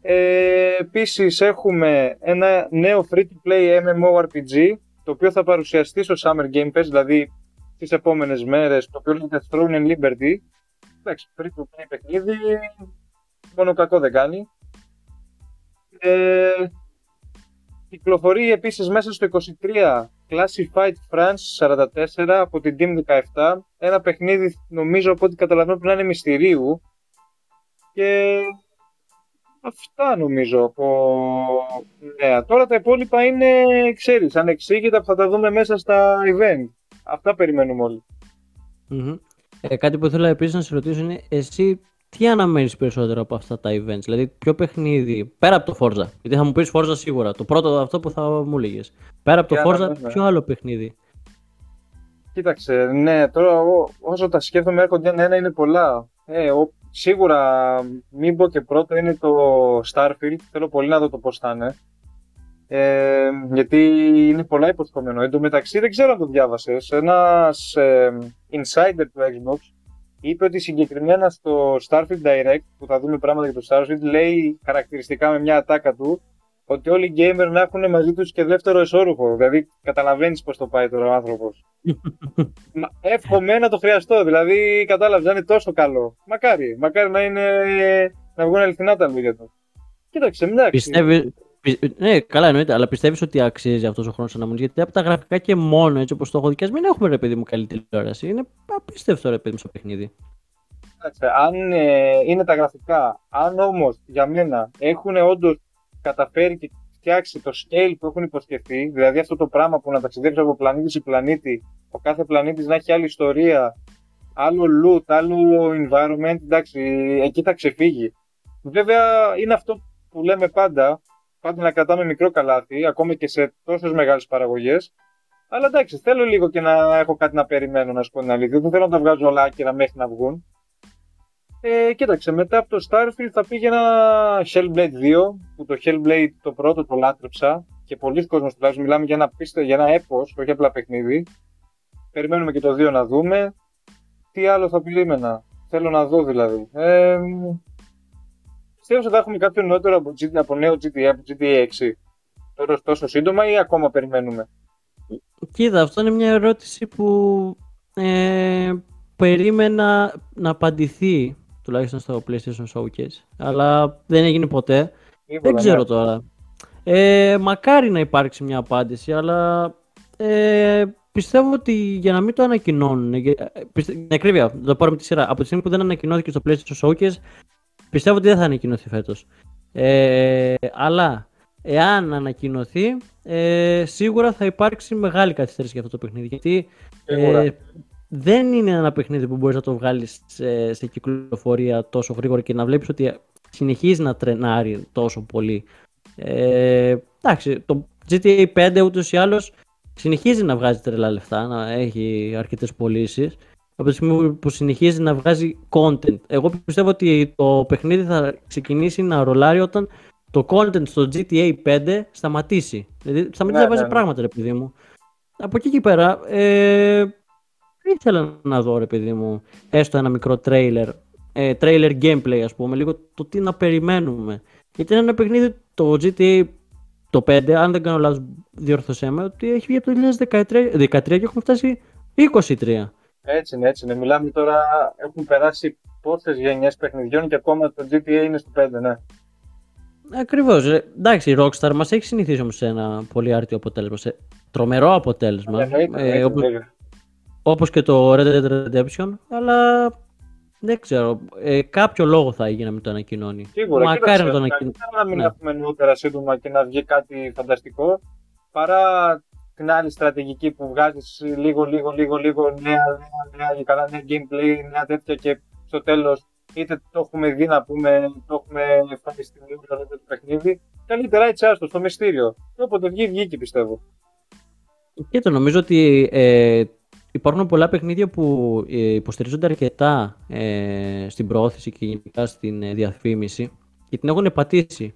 Ε, επίσης έχουμε ένα νέο free-to-play MMORPG, το οποίο θα παρουσιαστεί στο Summer Game Fest, δηλαδή τις επόμενες μέρες, το οποίο λέγεται Throne and Liberty. Εντάξει, free-to-play παιχνίδι, μόνο κακό δεν κάνει. Ε, κυκλοφορεί επίσης μέσα στο 23 Classified France 44 από την Team 17. Ένα παιχνίδι νομίζω από ό,τι καταλαβαίνω πρέπει να είναι μυστηρίου. Και αυτά νομίζω από νέα. Τώρα τα υπόλοιπα είναι, ξέρεις, ανεξήγητα που θα τα δούμε μέσα στα event. Αυτά περιμένουμε όλοι. Μμμ. Ε, κάτι που ήθελα επίσης να σε ρωτήσω είναι εσύ τι αναμένεις περισσότερο από αυτά τα events, δηλαδή ποιο παιχνίδι, πέρα από το Forza, γιατί θα μου πεις Forza σίγουρα, το πρώτο αυτό που θα μου έλεγε. Πέρα από το Τι Forza, αναμένω, ε. ποιο άλλο παιχνίδι; Κοίταξε, ναι, τώρα ό- όσο τα σκέφτομαι έρχονται ένα είναι πολλά. Ε, ο, σίγουρα μην πω και πρώτο είναι το Starfield, θέλω πολύ να δω το πώς θα είναι. Ε, γιατί είναι πολλά υποσχόμενο. Εν τω μεταξύ δεν ξέρω αν το διάβασες. Ένας ε, insider του Xbox είπε ότι συγκεκριμένα στο Starfield Direct, που θα δούμε πράγματα για το Starfield, λέει χαρακτηριστικά με μια ατάκα του ότι όλοι οι gamer να έχουν μαζί τους και δεύτερο εσώρουχο. Δηλαδή καταλαβαίνεις πώς το πάει τώρα ο άνθρωπος. Μα, εύχομαι να το χρειαστώ. Δηλαδή, κατάλαβες, να είναι τόσο καλό. Μακάρι. Μακάρι να είναι. να βγουν αληθινά τα λόγια του. Κοίταξε, εντάξει. Πιστεύει. Πι- Ναι, καλά εννοείται, αλλά πιστεύεις ότι αξίζει αυτός ο χρόνος αναμονής; Γιατί από τα γραφικά και μόνο έτσι όπως το έχω δικιάσει, μην έχουμε ρε παιδί μου καλή τηλεόραση. Είναι απίστευτο ρε παιδί μου στο παιχνίδι. Κοίταξε, αν ε, είναι τα γραφικά, αν όμως για μένα έχουν όντως καταφέρει και φτιάξει το scale που έχουν υποσχεθεί, δηλαδή αυτό το πράγμα που να ταξιδεύει από πλανήτη σε πλανήτη, ο κάθε πλανήτης να έχει άλλη ιστορία, άλλο loot, άλλο environment, εντάξει, εκεί θα ξεφύγει. Βέβαια είναι αυτό που λέμε πάντα, πάντα να κρατάμε μικρό καλάθι, ακόμη και σε τόσες μεγάλες παραγωγές. Αλλά εντάξει, θέλω λίγο και να έχω κάτι να περιμένω, να σου πω την αλήθεια. Δεν θέλω να τα βγάζω όλα άκυρα μέχρι να βγουν. Ε, κοίταξε, μετά από το Starfield θα πήγε ένα Hellblade 2, που το Hellblade το πρώτο το λάτρεψα και πολλοί κόσμος τουλάχιστον μιλάμε για ένα, πίστε, για ένα έπος, όχι απλά παιχνίδι. Περιμένουμε και το 2 να δούμε. Τι άλλο θα περίμενα, θέλω να δω δηλαδή. Ε, πιστεύω ότι θα έχουμε κάποιο νεότερο από, GTA, από νέο GTA, από GTA 6. Τώρα τόσο σύντομα ή ακόμα περιμένουμε; Κοίτα, αυτό είναι μια ερώτηση που ε, περίμενα να απαντηθεί τουλάχιστον στο PlayStation Showcase. Αλλά δεν έγινε ποτέ. Τίποτα, Δεν ξέρω ναι. τώρα. Ε, μακάρι να υπάρξει μια απάντηση, αλλά ε, πιστεύω ότι για να μην το ανακοινώνουν. για- ε, πιστε- την ακρίβεια, θα το πάρουμε τη σειρά. Από τη στιγμή που δεν ανακοινώθηκε στο PlayStation Showcase, πιστεύω ότι δεν θα ανακοινωθεί φέτος. Ε, αλλά εάν ανακοινωθεί, ε, σίγουρα θα υπάρξει μεγάλη καθυστέρηση για αυτό το παιχνίδι. Γιατί Σίγουρα. ε, δεν είναι ένα παιχνίδι που μπορείς να το βγάλεις σε, σε κυκλοφορία τόσο γρήγορα και να βλέπεις ότι συνεχίζει να τρενάρει τόσο πολύ. Ε, εντάξει, το GTA 5 ούτως ή άλλως συνεχίζει να βγάζει τρελά λεφτά, να έχει αρκετές πωλήσεις. Από τη στιγμή που συνεχίζει να βγάζει content. Εγώ πιστεύω ότι το παιχνίδι θα ξεκινήσει να ρολάρει όταν το content στο GTA 5 σταματήσει. Δηλαδή σταματήσει Ναι, να βάζει ναι, ναι. πράγματα, ρε παιδί μου. Από εκεί και πέρα, ε, ήθελα να δω, ρε παιδί μου, έστω ένα μικρό trailer, ε, trailer gameplay, ας πούμε, λίγο το τι να περιμένουμε. Γιατί είναι ένα παιχνίδι το GTA το 5, αν δεν κάνω λάθος διορθωσέ με, ότι έχει βγει από το 2013 και έχουμε φτάσει 23. Έτσι είναι, έτσι είναι. Μιλάμε τώρα, έχουν περάσει πόσες γενιές παιχνιδιών και ακόμα το GTA είναι στο 5, ναι. Ακριβώς. Ε, εντάξει, η Rockstar μας έχει συνηθίσει όμως σε ένα πολύ άρτιο αποτέλεσμα. Σε τρομερό αποτέλεσμα. Ε, Όπω και το Red Dead Redemption. Αλλά δεν ξέρω. Ε, κάποιο λόγο θα έγινε να μην το ανακοινώνει. Σίγουρα. Μακάρι να το ανακοινώνει. Να μην ναι. έχουμε νωρίτερα σύντομα και να βγει κάτι φανταστικό. Παρά την άλλη στρατηγική που βγάζεις λίγο, λίγο, λίγο, λίγο νέα, νέα, νέα, καλά, νέα gameplay, νέα τέτοια και στο τέλος είτε το έχουμε δει να πούμε, το έχουμε ευχαριστεί λίγο το παιχνίδι. Καλύτερα έτσι άστο στο μυστήριο. Όποτε βγει, βγήκε πιστεύω. Και το νομίζω ότι ε, υπάρχουν πολλά παιχνίδια που ε, υποστηρίζονται αρκετά ε, στην προώθηση και γενικά στην ε, διαφήμιση και την έχουν πατήσει.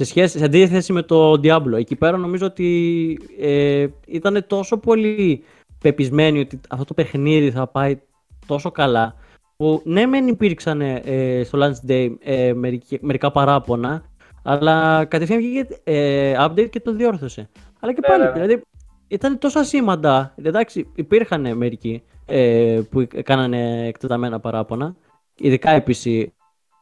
Σε, σχέση, σε αντίθεση με το Diablo. Εκεί πέρα νομίζω ότι ε, ήταν τόσο πολύ πεπισμένοι ότι αυτό το παιχνίδι θα πάει τόσο καλά που ναι μεν υπήρξαν ε, στο Launch Day ε, μερικά παράπονα αλλά κατευθείαν βγήκε ε, update και το διόρθωσε. Αλλά και ναι, πάλι, ναι, ναι. δηλαδή ήταν τόσο ασήμαντα. Εντάξει, υπήρχαν μερικοί ε, που κάνανε εκτεταμένα παράπονα, ειδικά επίση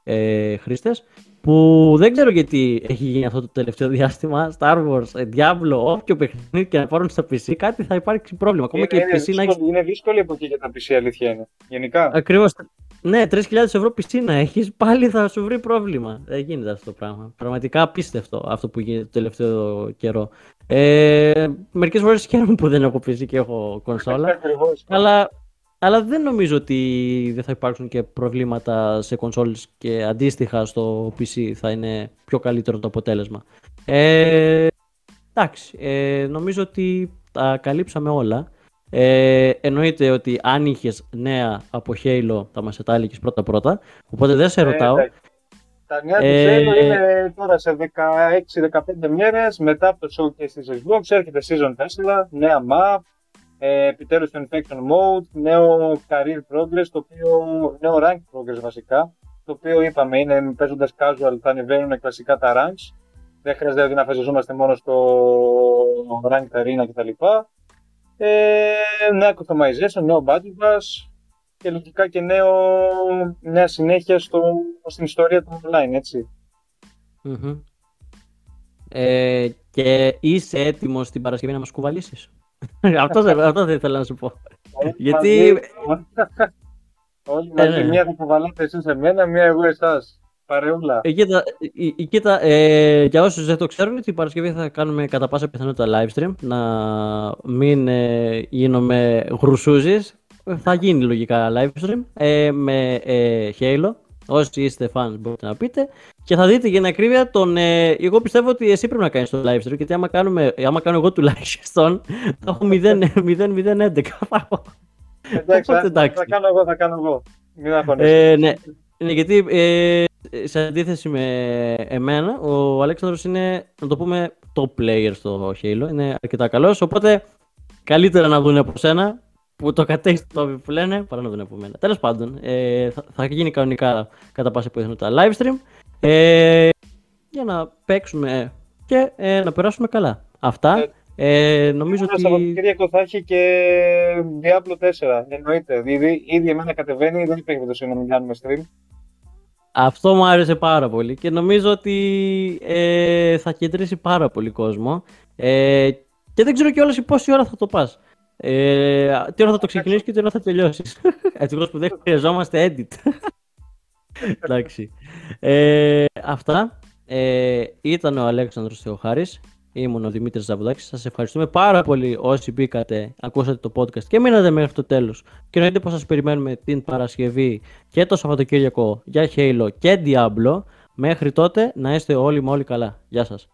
ε, χρήστες, που δεν ξέρω γιατί έχει γίνει αυτό το τελευταίο διάστημα. Star Wars, ε, Diablo, όποιο παιχνίδι και να πάρουν στα PC, κάτι θα υπάρξει πρόβλημα. Ακόμα είναι, και είναι, PC δύσκολη, να είναι δύσκολη εποχή για τα PC, αλήθεια είναι. Γενικά. Ακριβώς. Ναι, 3.000 ευρώ PC να έχεις, πάλι θα σου βρει πρόβλημα. Δεν γίνεται αυτό το πράγμα. Πραγματικά απίστευτο αυτό που γίνεται το τελευταίο καιρό. Ε, Μερικές φορές χαίρομαι που δεν έχω PC και έχω κονσόλα. αλλά αλλά δεν νομίζω ότι δεν θα υπάρξουν και προβλήματα σε κονσόλες και αντίστοιχα στο PC θα είναι πιο καλύτερο το αποτέλεσμα. Ε, εντάξει, ε, νομίζω ότι τα καλύψαμε όλα. Ε, εννοείται ότι αν είχες νέα από Halo θα μας τα πρώτα-πρώτα, οπότε δεν σε ε, ρωτάω. τα νέα του ε, Halo είναι τώρα σε 16-15 μέρες, μετά από το showcase της Xbox έρχεται Season 4, νέα map, ε, επιτέλους το Infection Mode, νέο Career Progress, το οποίο, νέο Rank Progress βασικά, το οποίο είπαμε είναι παίζοντας casual θα ανεβαίνουν κλασικά τα ranks, δεν χρειάζεται δηλαδή να φασιζόμαστε μόνο στο Rank Arena κτλ. Ε, νέα customization, νέο budget pass και λογικά και νέο, νέα συνέχεια στο, στην ιστορία του online, έτσι. Mm-hmm. Ε, και είσαι έτοιμος την Παρασκευή να μας κουβαλήσεις; αυτό, αυτό δεν ήθελα να σου πω. Γιατί. Όλοι μαζί, ε, ναι. μία θα κουβαλάτε εσείς σε μένα, μία εγώ εσάς. Παρεούλα. Ε, κοίτα, ε, κοίτα ε, για όσους δεν το ξέρουν, την Παρασκευή θα κάνουμε κατά πάσα πιθανότητα live stream. Να μην ε, γίνομαι γρουσούζης. Θα γίνει λογικά live stream ε, με ε, Halo. Όσοι είστε fans μπορείτε να πείτε. Και θα δείτε για την ακρίβεια τον. Ε, εγώ πιστεύω ότι εσύ πρέπει να κάνεις το live stream. Γιατί άμα, κάνουμε, άμα κάνω εγώ τουλάχιστον θα έχω 0-0-11. Εντάξει, θα, κάνω εγώ, θα κάνω εγώ. Μην ε, ναι. ναι, γιατί ε, σε αντίθεση με εμένα, ο Αλέξανδρος είναι, να το πούμε, top player στο Halo. Είναι αρκετά καλός, οπότε καλύτερα να δουν από σένα που το κατέχει το που λένε, παρά να δουν από μένα. Τέλος πάντων, ε, θα, θα, γίνει κανονικά κατά πάσα πιθανότητα live stream ε, για να παίξουμε και ε, να περάσουμε καλά. Αυτά. Ε, ε νομίζω ότι. Το Σαββατοκύριακο θα έχει και Diablo 4. Εννοείται. Ήδη, ήδη εμένα κατεβαίνει, δεν υπάρχει το να μην κάνουμε stream. Αυτό μου άρεσε πάρα πολύ και νομίζω ότι ε, θα κεντρήσει πάρα πολύ κόσμο. Ε, και δεν ξέρω κιόλας πόση ώρα θα το πας. Ε, τι ώρα θα το ξεκινήσεις και τι ώρα θα τελειώσεις. Έτσι που δεν χρειαζόμαστε edit. Εντάξει. Ε, αυτά. Ε, ήταν ο Αλέξανδρος Θεοχάρης. Ήμουν ο Δημήτρης Ζαβουδάκης. Σας ευχαριστούμε πάρα πολύ όσοι μπήκατε, ακούσατε το podcast και μείνατε μέχρι το τέλος. Και εννοείται πως σας περιμένουμε την Παρασκευή και το Σαββατοκύριακο για Halo και Diablo. Μέχρι τότε να είστε όλοι με όλοι καλά. Γεια σας.